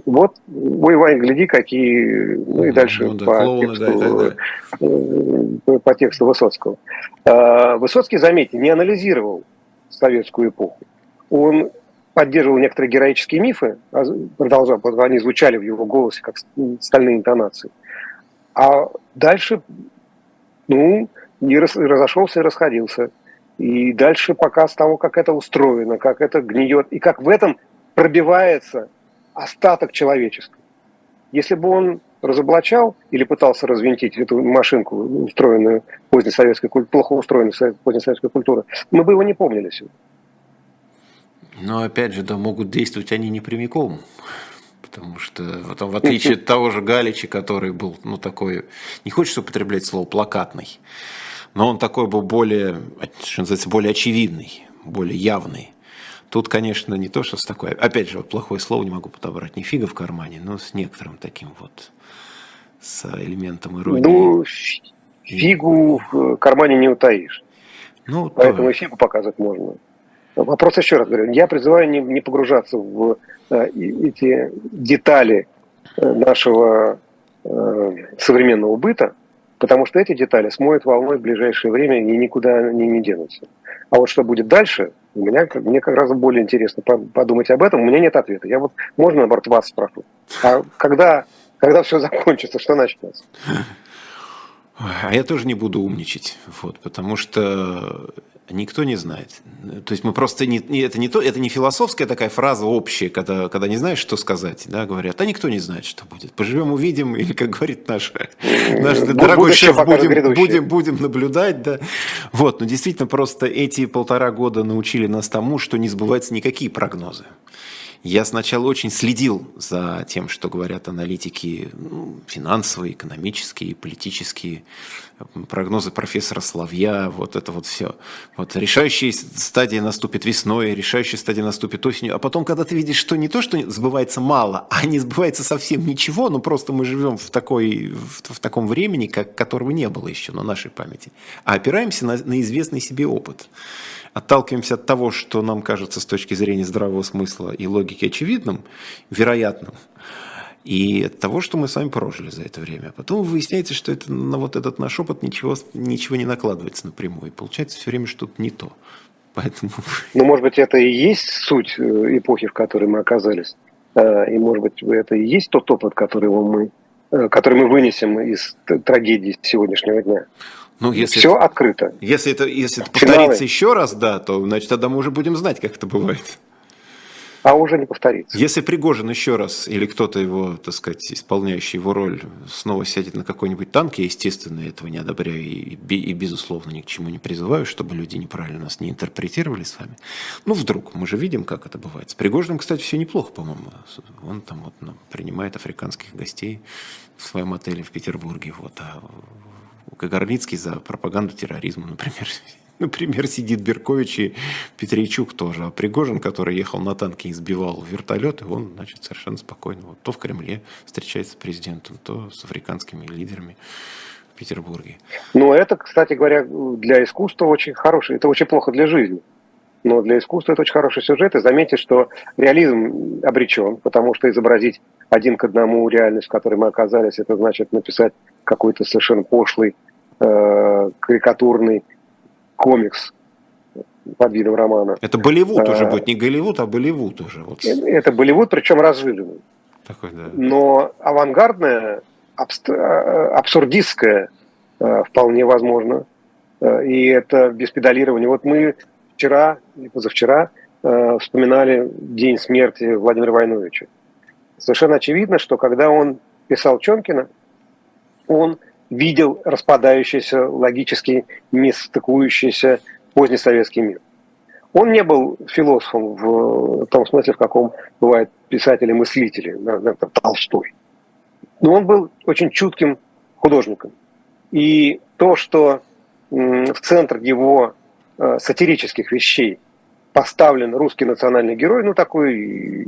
Вот, ой, Вань, гляди, какие... Ну и дальше ну, да, по, клоуны, тексту, да, э, по тексту Высоцкого. Э, Высоцкий, заметьте, не анализировал советскую эпоху. Он поддерживал некоторые героические мифы, а продолжал, они звучали в его голосе как стальные интонации. А дальше, ну, и разошелся и расходился. И дальше показ того, как это устроено, как это гниет, и как в этом пробивается остаток человечества. Если бы он разоблачал или пытался развинтить эту машинку, устроенную позднесоветской, плохо устроенную позднесоветской культурой, мы бы его не помнили сегодня. Но опять же, да, могут действовать они не прямиком. Потому что вот, в отличие от того же Галича, который был, ну, такой, не хочется употреблять слово плакатный, но он такой был более, что называется, более очевидный, более явный. Тут, конечно, не то, что с такой, опять же, вот плохое слово не могу подобрать, не фига в кармане, но с некоторым таким вот, с элементом иронии. Ну, фигу в кармане не утаишь. Ну, Поэтому то... фигу показывать можно. Вопрос еще раз говорю. Я призываю не, не погружаться в э, эти детали э, нашего э, современного быта, потому что эти детали смоют волной в ближайшее время и никуда они не денутся. А вот что будет дальше, у меня, мне как раз более интересно подумать об этом. У меня нет ответа. Я вот, можно, наоборот, вас спрошу. А когда, когда все закончится, что начнется? А я тоже не буду умничать, вот, потому что никто не знает. То есть мы просто не, это не то, это не философская такая фраза общая, когда, когда не знаешь, что сказать, да, говорят, а никто не знает, что будет. Поживем, увидим, или как говорит наш, наш дорогой шеф, будем, будем, будем наблюдать, да. Вот, но действительно просто эти полтора года научили нас тому, что не сбываются никакие прогнозы. Я сначала очень следил за тем, что говорят аналитики ну, финансовые, экономические, политические, прогнозы профессора Славья, вот это вот все. Вот решающая стадия наступит весной, решающая стадия наступит осенью. А потом, когда ты видишь, что не то, что сбывается мало, а не сбывается совсем ничего, ну просто мы живем в, такой, в, в таком времени, как, которого не было еще на нашей памяти, а опираемся на, на известный себе опыт отталкиваемся от того, что нам кажется с точки зрения здравого смысла и логики очевидным, вероятным, и от того, что мы с вами прожили за это время. Потом выясняется, что это, на вот этот наш опыт ничего, ничего не накладывается напрямую. И получается все время что-то не то. Поэтому... Ну, может быть, это и есть суть э, эпохи, в которой мы оказались. Э, и, может быть, это и есть тот опыт, который мы, э, который мы вынесем из трагедии сегодняшнего дня. Ну, если Все это, открыто. Если это, если это повторится еще раз, да, то значит тогда мы уже будем знать, как это бывает. а уже не повторится. Если Пригожин еще раз, или кто-то его, так сказать, исполняющий его роль, снова сядет на какой-нибудь танк, я, естественно, этого не одобряю и, и, безусловно, ни к чему не призываю, чтобы люди неправильно нас не интерпретировали с вами. Ну, вдруг, мы же видим, как это бывает. С Пригожиным, кстати, все неплохо, по-моему. Он там вот ну, принимает африканских гостей в своем отеле в Петербурге. Вот. А Кагарлицкий за пропаганду терроризма, например, Например, сидит Беркович и Петричук тоже. А Пригожин, который ехал на танке и сбивал вертолеты, он, значит, совершенно спокойно. Вот то в Кремле встречается с президентом, то с африканскими лидерами Петербурге. Ну, это, кстати говоря, для искусства очень хороший. Это очень плохо для жизни. Но для искусства это очень хороший сюжет. И заметьте, что реализм обречен, потому что изобразить один к одному реальность, в которой мы оказались, это значит написать какой-то совершенно пошлый, э, карикатурный комикс под видом романа. Это Болливуд а, уже будет, не Голливуд, а Болливуд уже. Вот. Это Болливуд, причем разжиренный. Такой, да. Но авангардное, абсурдистское э, вполне возможно. Э, и это без педалирования. Вот мы вчера или позавчера э, вспоминали день смерти Владимира Войновича. Совершенно очевидно, что когда он писал Чонкина, он видел распадающийся, логически не позднесоветский мир. Он не был философом в том смысле, в каком бывают писатели-мыслители, например, Толстой. Но он был очень чутким художником. И то, что в центр его э, сатирических вещей поставлен русский национальный герой, ну такой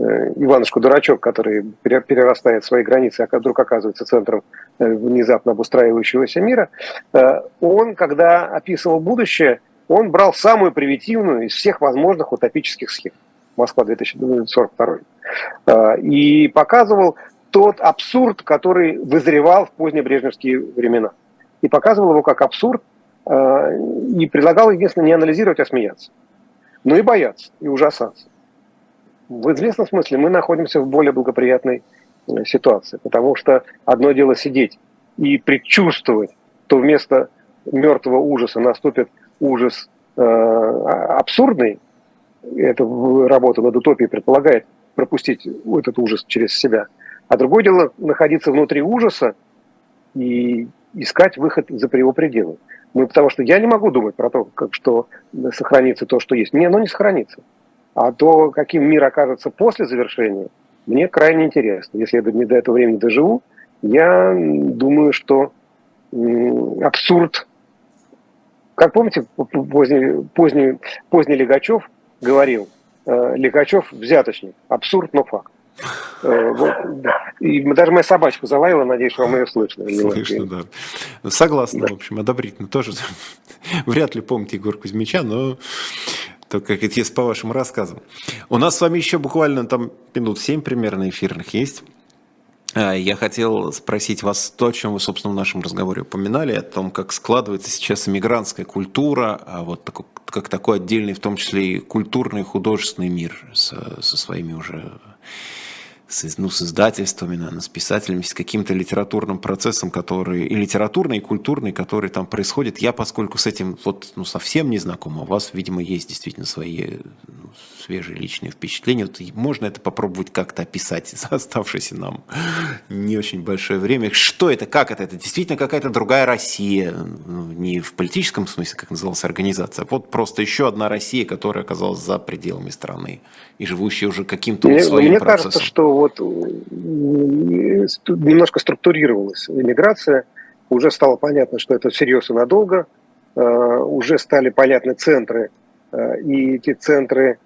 Э, Иванушку-дурачок, который перерастает свои границы, а вдруг оказывается центром э, внезапно обустраивающегося мира, э, он, когда описывал будущее, он брал самую примитивную из всех возможных утопических схем. Москва 2042. И показывал тот абсурд, который вызревал в позднебрежневские времена. И показывал его как абсурд, и предлагал, единственное, не анализировать, а смеяться. Ну и бояться, и ужасаться в известном смысле мы находимся в более благоприятной э, ситуации, потому что одно дело сидеть и предчувствовать, то вместо мертвого ужаса наступит ужас э, а, абсурдный, эта работа над утопией предполагает пропустить этот ужас через себя. А другое дело находиться внутри ужаса и искать выход за его пределы. Мы, потому что я не могу думать про то, как, что сохранится то, что есть. Не, оно не сохранится. А то, каким мир окажется после завершения, мне крайне интересно. Если я до этого времени доживу, я думаю, что абсурд, как помните, поздний, поздний, поздний Легачев говорил, э, Легачев взяточник, абсурд, но факт. Э, вот, да. И даже моя собачка залаяла, надеюсь, вам ее слышно. Слышно, да. Согласна, да. в общем, одобрительно тоже. Вряд ли помните Егор Кузьмича, но то как это есть по вашим рассказам. У нас с вами еще буквально там минут семь примерно эфирных есть. А, я хотел спросить вас то, о чем вы, собственно, в нашем разговоре упоминали, о том, как складывается сейчас иммигрантская культура, а вот такой, как такой отдельный, в том числе и культурный, художественный мир со, со своими уже с, ну, с издательствами, наверное, с писателями, с каким-то литературным процессом, который и литературный, и культурный, который там происходит. Я, поскольку с этим вот, ну, совсем не знаком, а у вас, видимо, есть действительно свои ну, свежие личные впечатления. Вот можно это попробовать как-то описать за оставшееся нам не очень большое время. Что это, как это? Это действительно какая-то другая Россия, не в политическом смысле, как называлась организация, а вот просто еще одна Россия, которая оказалась за пределами страны и живущая уже каким-то мне, своим мне процессом. кажется, что вот немножко структурировалась иммиграция, уже стало понятно, что это всерьез и надолго, э, уже стали понятны центры, э, и эти центры э,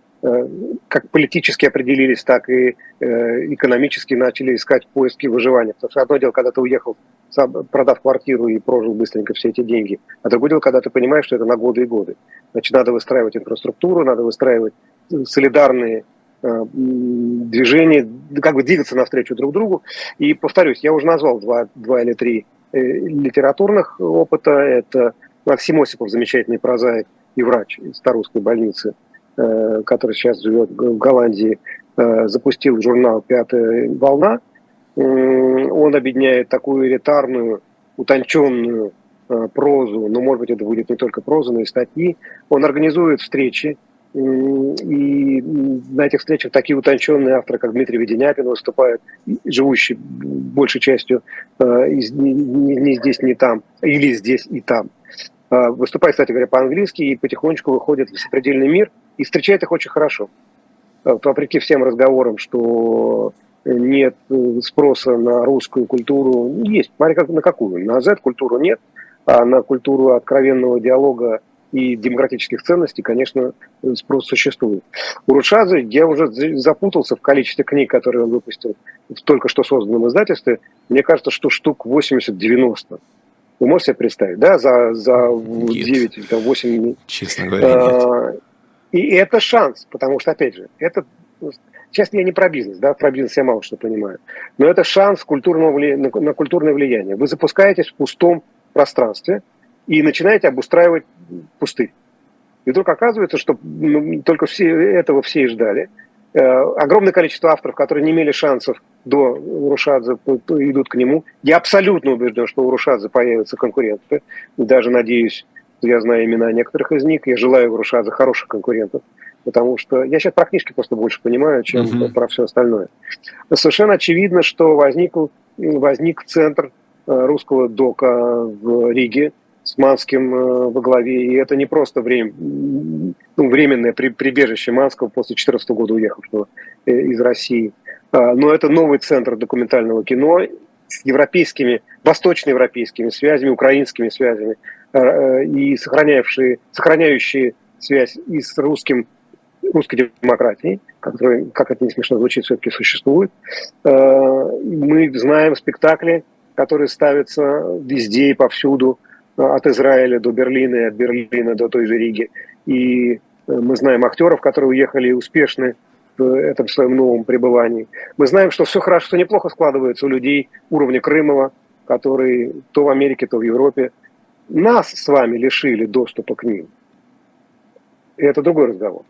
как политически определились, так и экономически начали искать поиски выживания. Потому что одно дело, когда ты уехал, продав квартиру и прожил быстренько все эти деньги, а другое дело, когда ты понимаешь, что это на годы и годы. Значит, надо выстраивать инфраструктуру, надо выстраивать солидарные э, движения, как бы двигаться навстречу друг другу. И повторюсь, я уже назвал два, два или три э, литературных опыта. Это Максим Осипов, замечательный прозаик и врач из Старусской больницы, э, который сейчас живет в Голландии, запустил журнал «Пятая волна». Он объединяет такую элитарную, утонченную прозу, но, может быть, это будет не только проза, но и статьи. Он организует встречи И на этих встречах такие утонченные авторы, как Дмитрий Веденяпин, выступают, живущий большей частью э, не здесь, не там, или здесь и там. Э, выступает, кстати говоря, по-английски и потихонечку выходит в сопредельный мир и встречает их очень хорошо. Э, вопреки всем разговорам, что нет спроса на русскую культуру, есть, смотри, как, на какую. На Z-культуру нет, а на культуру откровенного диалога и демократических ценностей, конечно, спрос существует. У Рушадзе я уже запутался в количестве книг, которые он выпустил в только что созданном издательстве. Мне кажется, что штук 80-90. Вы можете себе представить, да, за, за 9 или 8... Честно говоря, нет. И это шанс, потому что, опять же, это Сейчас я не про бизнес, да, про бизнес я мало что понимаю. Но это шанс культурного вли... на, культурное влияние. Вы запускаетесь в пустом пространстве и начинаете обустраивать пустырь. И вдруг оказывается, что ну, только все, этого все и ждали. Э, огромное количество авторов, которые не имели шансов до Рушадзе, идут к нему. Я абсолютно убежден, что у Рушадзе появятся конкуренты. Даже надеюсь, я знаю имена некоторых из них. Я желаю Рушадзе хороших конкурентов. Потому что я сейчас про книжки просто больше понимаю, чем uh-huh. про все остальное. Совершенно очевидно, что возник, возник центр э, русского дока в Риге, с Манским э, во главе. И это не просто время, ну, временное прибежище Манского после 2014 года уехавшего э, из России. А, но это новый центр документального кино с европейскими, восточноевропейскими связями, украинскими связями э, и сохраняющие, сохраняющие связь и с русским, русской демократией, которая, как это не смешно звучит, все-таки существует. Мы знаем спектакли, которые ставятся везде и повсюду – от Израиля до Берлина и от Берлина до той же Риги. И э, мы знаем актеров, которые уехали успешны в этом своем новом пребывании. Мы знаем, что все хорошо, что неплохо складывается у людей уровня Крымова, которые то в Америке, то в Европе. Нас с вами лишили доступа к ним. И это другой разговор.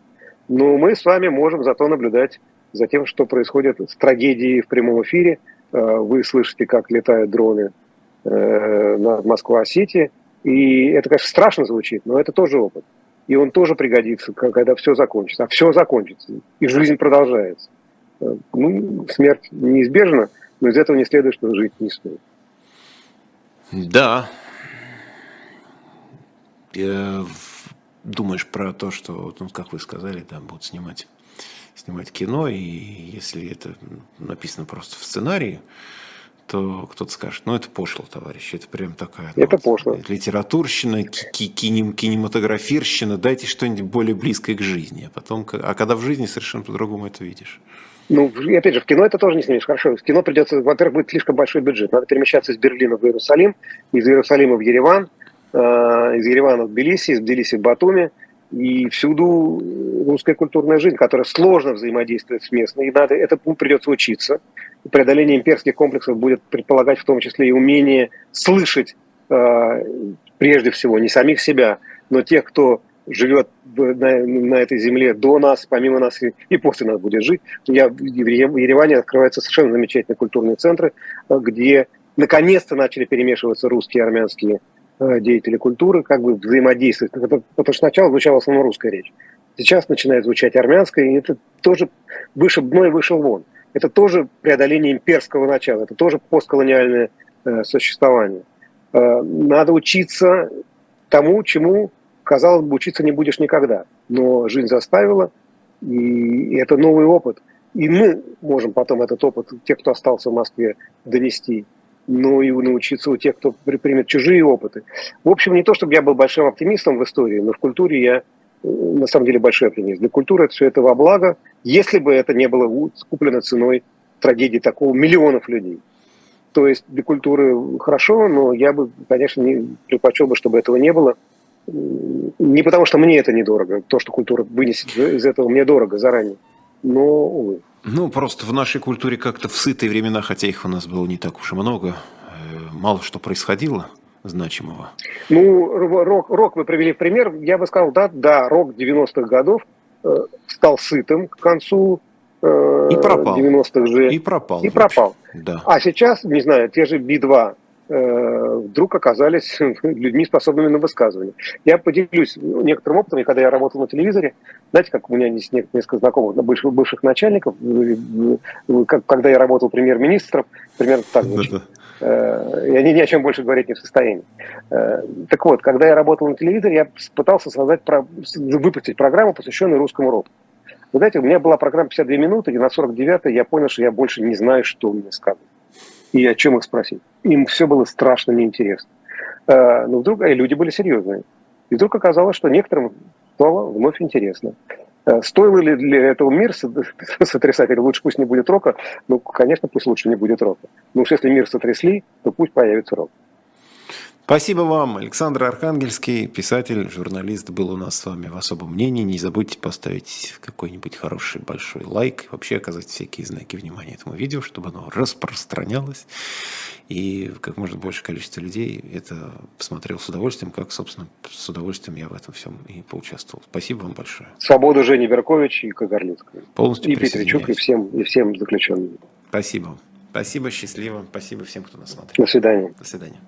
Но мы с вами можем зато наблюдать за тем, что происходит с трагедией в прямом эфире. Э, вы слышите, как летают дроны Э, на Москва-Сити. И это, конечно, страшно звучит, но это тоже опыт. И он тоже пригодится, когда все закончится. А все закончится, и жизнь продолжается. Э, ну, смерть неизбежна, но из этого не следует, что жить не стоит. Да. Думаешь про то, что, ну, как вы сказали, там будут снимать, снимать кино, и если это написано просто в сценарии, то кто-то скажет, ну это пошло, товарищ, это прям такая ну, это пошло. литературщина, кинем, кинематографирщина, дайте что-нибудь более близкое к жизни, а потом, а когда в жизни совершенно по-другому это видишь. Ну, опять же, в кино это тоже не снимешь. Хорошо, в кино придется, во-первых, будет слишком большой бюджет. Надо перемещаться из Берлина в Иерусалим, из Иерусалима в Ереван, э, из Еревана в Тбилиси, из Тбилиси в Батуми. И всюду русская культурная жизнь, которая сложно взаимодействует с местной. И надо, это придется учиться преодоление имперских комплексов будет предполагать в том числе и умение слышать э, прежде всего не самих себя, но тех, кто живет на, на этой земле до нас, помимо нас и, и после нас будет жить. Я, в Ереване открываются совершенно замечательные культурные центры, э, где наконец-то начали перемешиваться русские и армянские э, деятели культуры, как бы взаимодействовать. Потому что сначала звучала основно русская речь. Сейчас начинает звучать армянская, и это тоже выше дно и вышел вон это тоже преодоление имперского начала, это тоже постколониальное э, существование. Э, надо учиться тому, чему, казалось бы, учиться не будешь никогда. Но жизнь заставила, и это новый опыт. И мы можем потом этот опыт, те, кто остался в Москве, донести. Ну и научиться у тех, кто примет чужие опыты. В общем, не то, чтобы я был большим оптимистом в истории, но в культуре я на самом деле большой оптимист. Для культуры это все это во благо, если бы это не было скуплено ценой трагедии такого миллионов людей. То есть для культуры хорошо, но я бы, конечно, не предпочел бы, чтобы этого не было. Не потому, что мне это недорого. То, что культура вынесет из этого, мне дорого заранее. Но, увы. Ну, просто в нашей культуре как-то в сытые времена, хотя их у нас было не так уж и много, э, мало что происходило значимого? Ну, рок, рок вы привели в пример. Я бы сказал, да, да, рок 90-х годов э, стал сытым к концу э, и пропал. 90-х же. И пропал. И пропал. Да. А сейчас, не знаю, те же Би-2 э, вдруг оказались людьми, способными на высказывание. Я поделюсь некоторым опытом, когда я работал на телевизоре, знаете, как у меня есть несколько знакомых бывших, бывших начальников, когда я работал премьер-министром, примерно так звучит. Э, и они ни о чем больше говорить не в состоянии. Э, так вот, когда я работал на телевизоре, я пытался создать, выпустить программу, посвященную русскому року. Вы знаете, у меня была программа 52 минуты, и на 49 я понял, что я больше не знаю, что мне сказать. И о чем их спросить. Им все было страшно неинтересно. Э, но вдруг, люди были серьезные. И вдруг оказалось, что некоторым стало вновь интересно. Э, стоило ли для этого мир сотрясать, или лучше пусть не будет рока? Ну, конечно, пусть лучше не будет рока. Но уж если мир сотрясли, то пусть появится рок. Спасибо вам. Александр Архангельский, писатель, журналист, был у нас с вами в особом мнении. Не забудьте поставить какой-нибудь хороший большой лайк. Вообще оказать всякие знаки внимания этому видео, чтобы оно распространялось. И как можно больше количество людей это посмотрел с удовольствием, как, собственно, с удовольствием я в этом всем и поучаствовал. Спасибо вам большое. Свободу Жени Беркович и Кагарлицкая. Полностью И Петричук, и всем, и всем заключенным. Спасибо. Спасибо, счастливо. Спасибо всем, кто нас смотрел. До свидания. До свидания.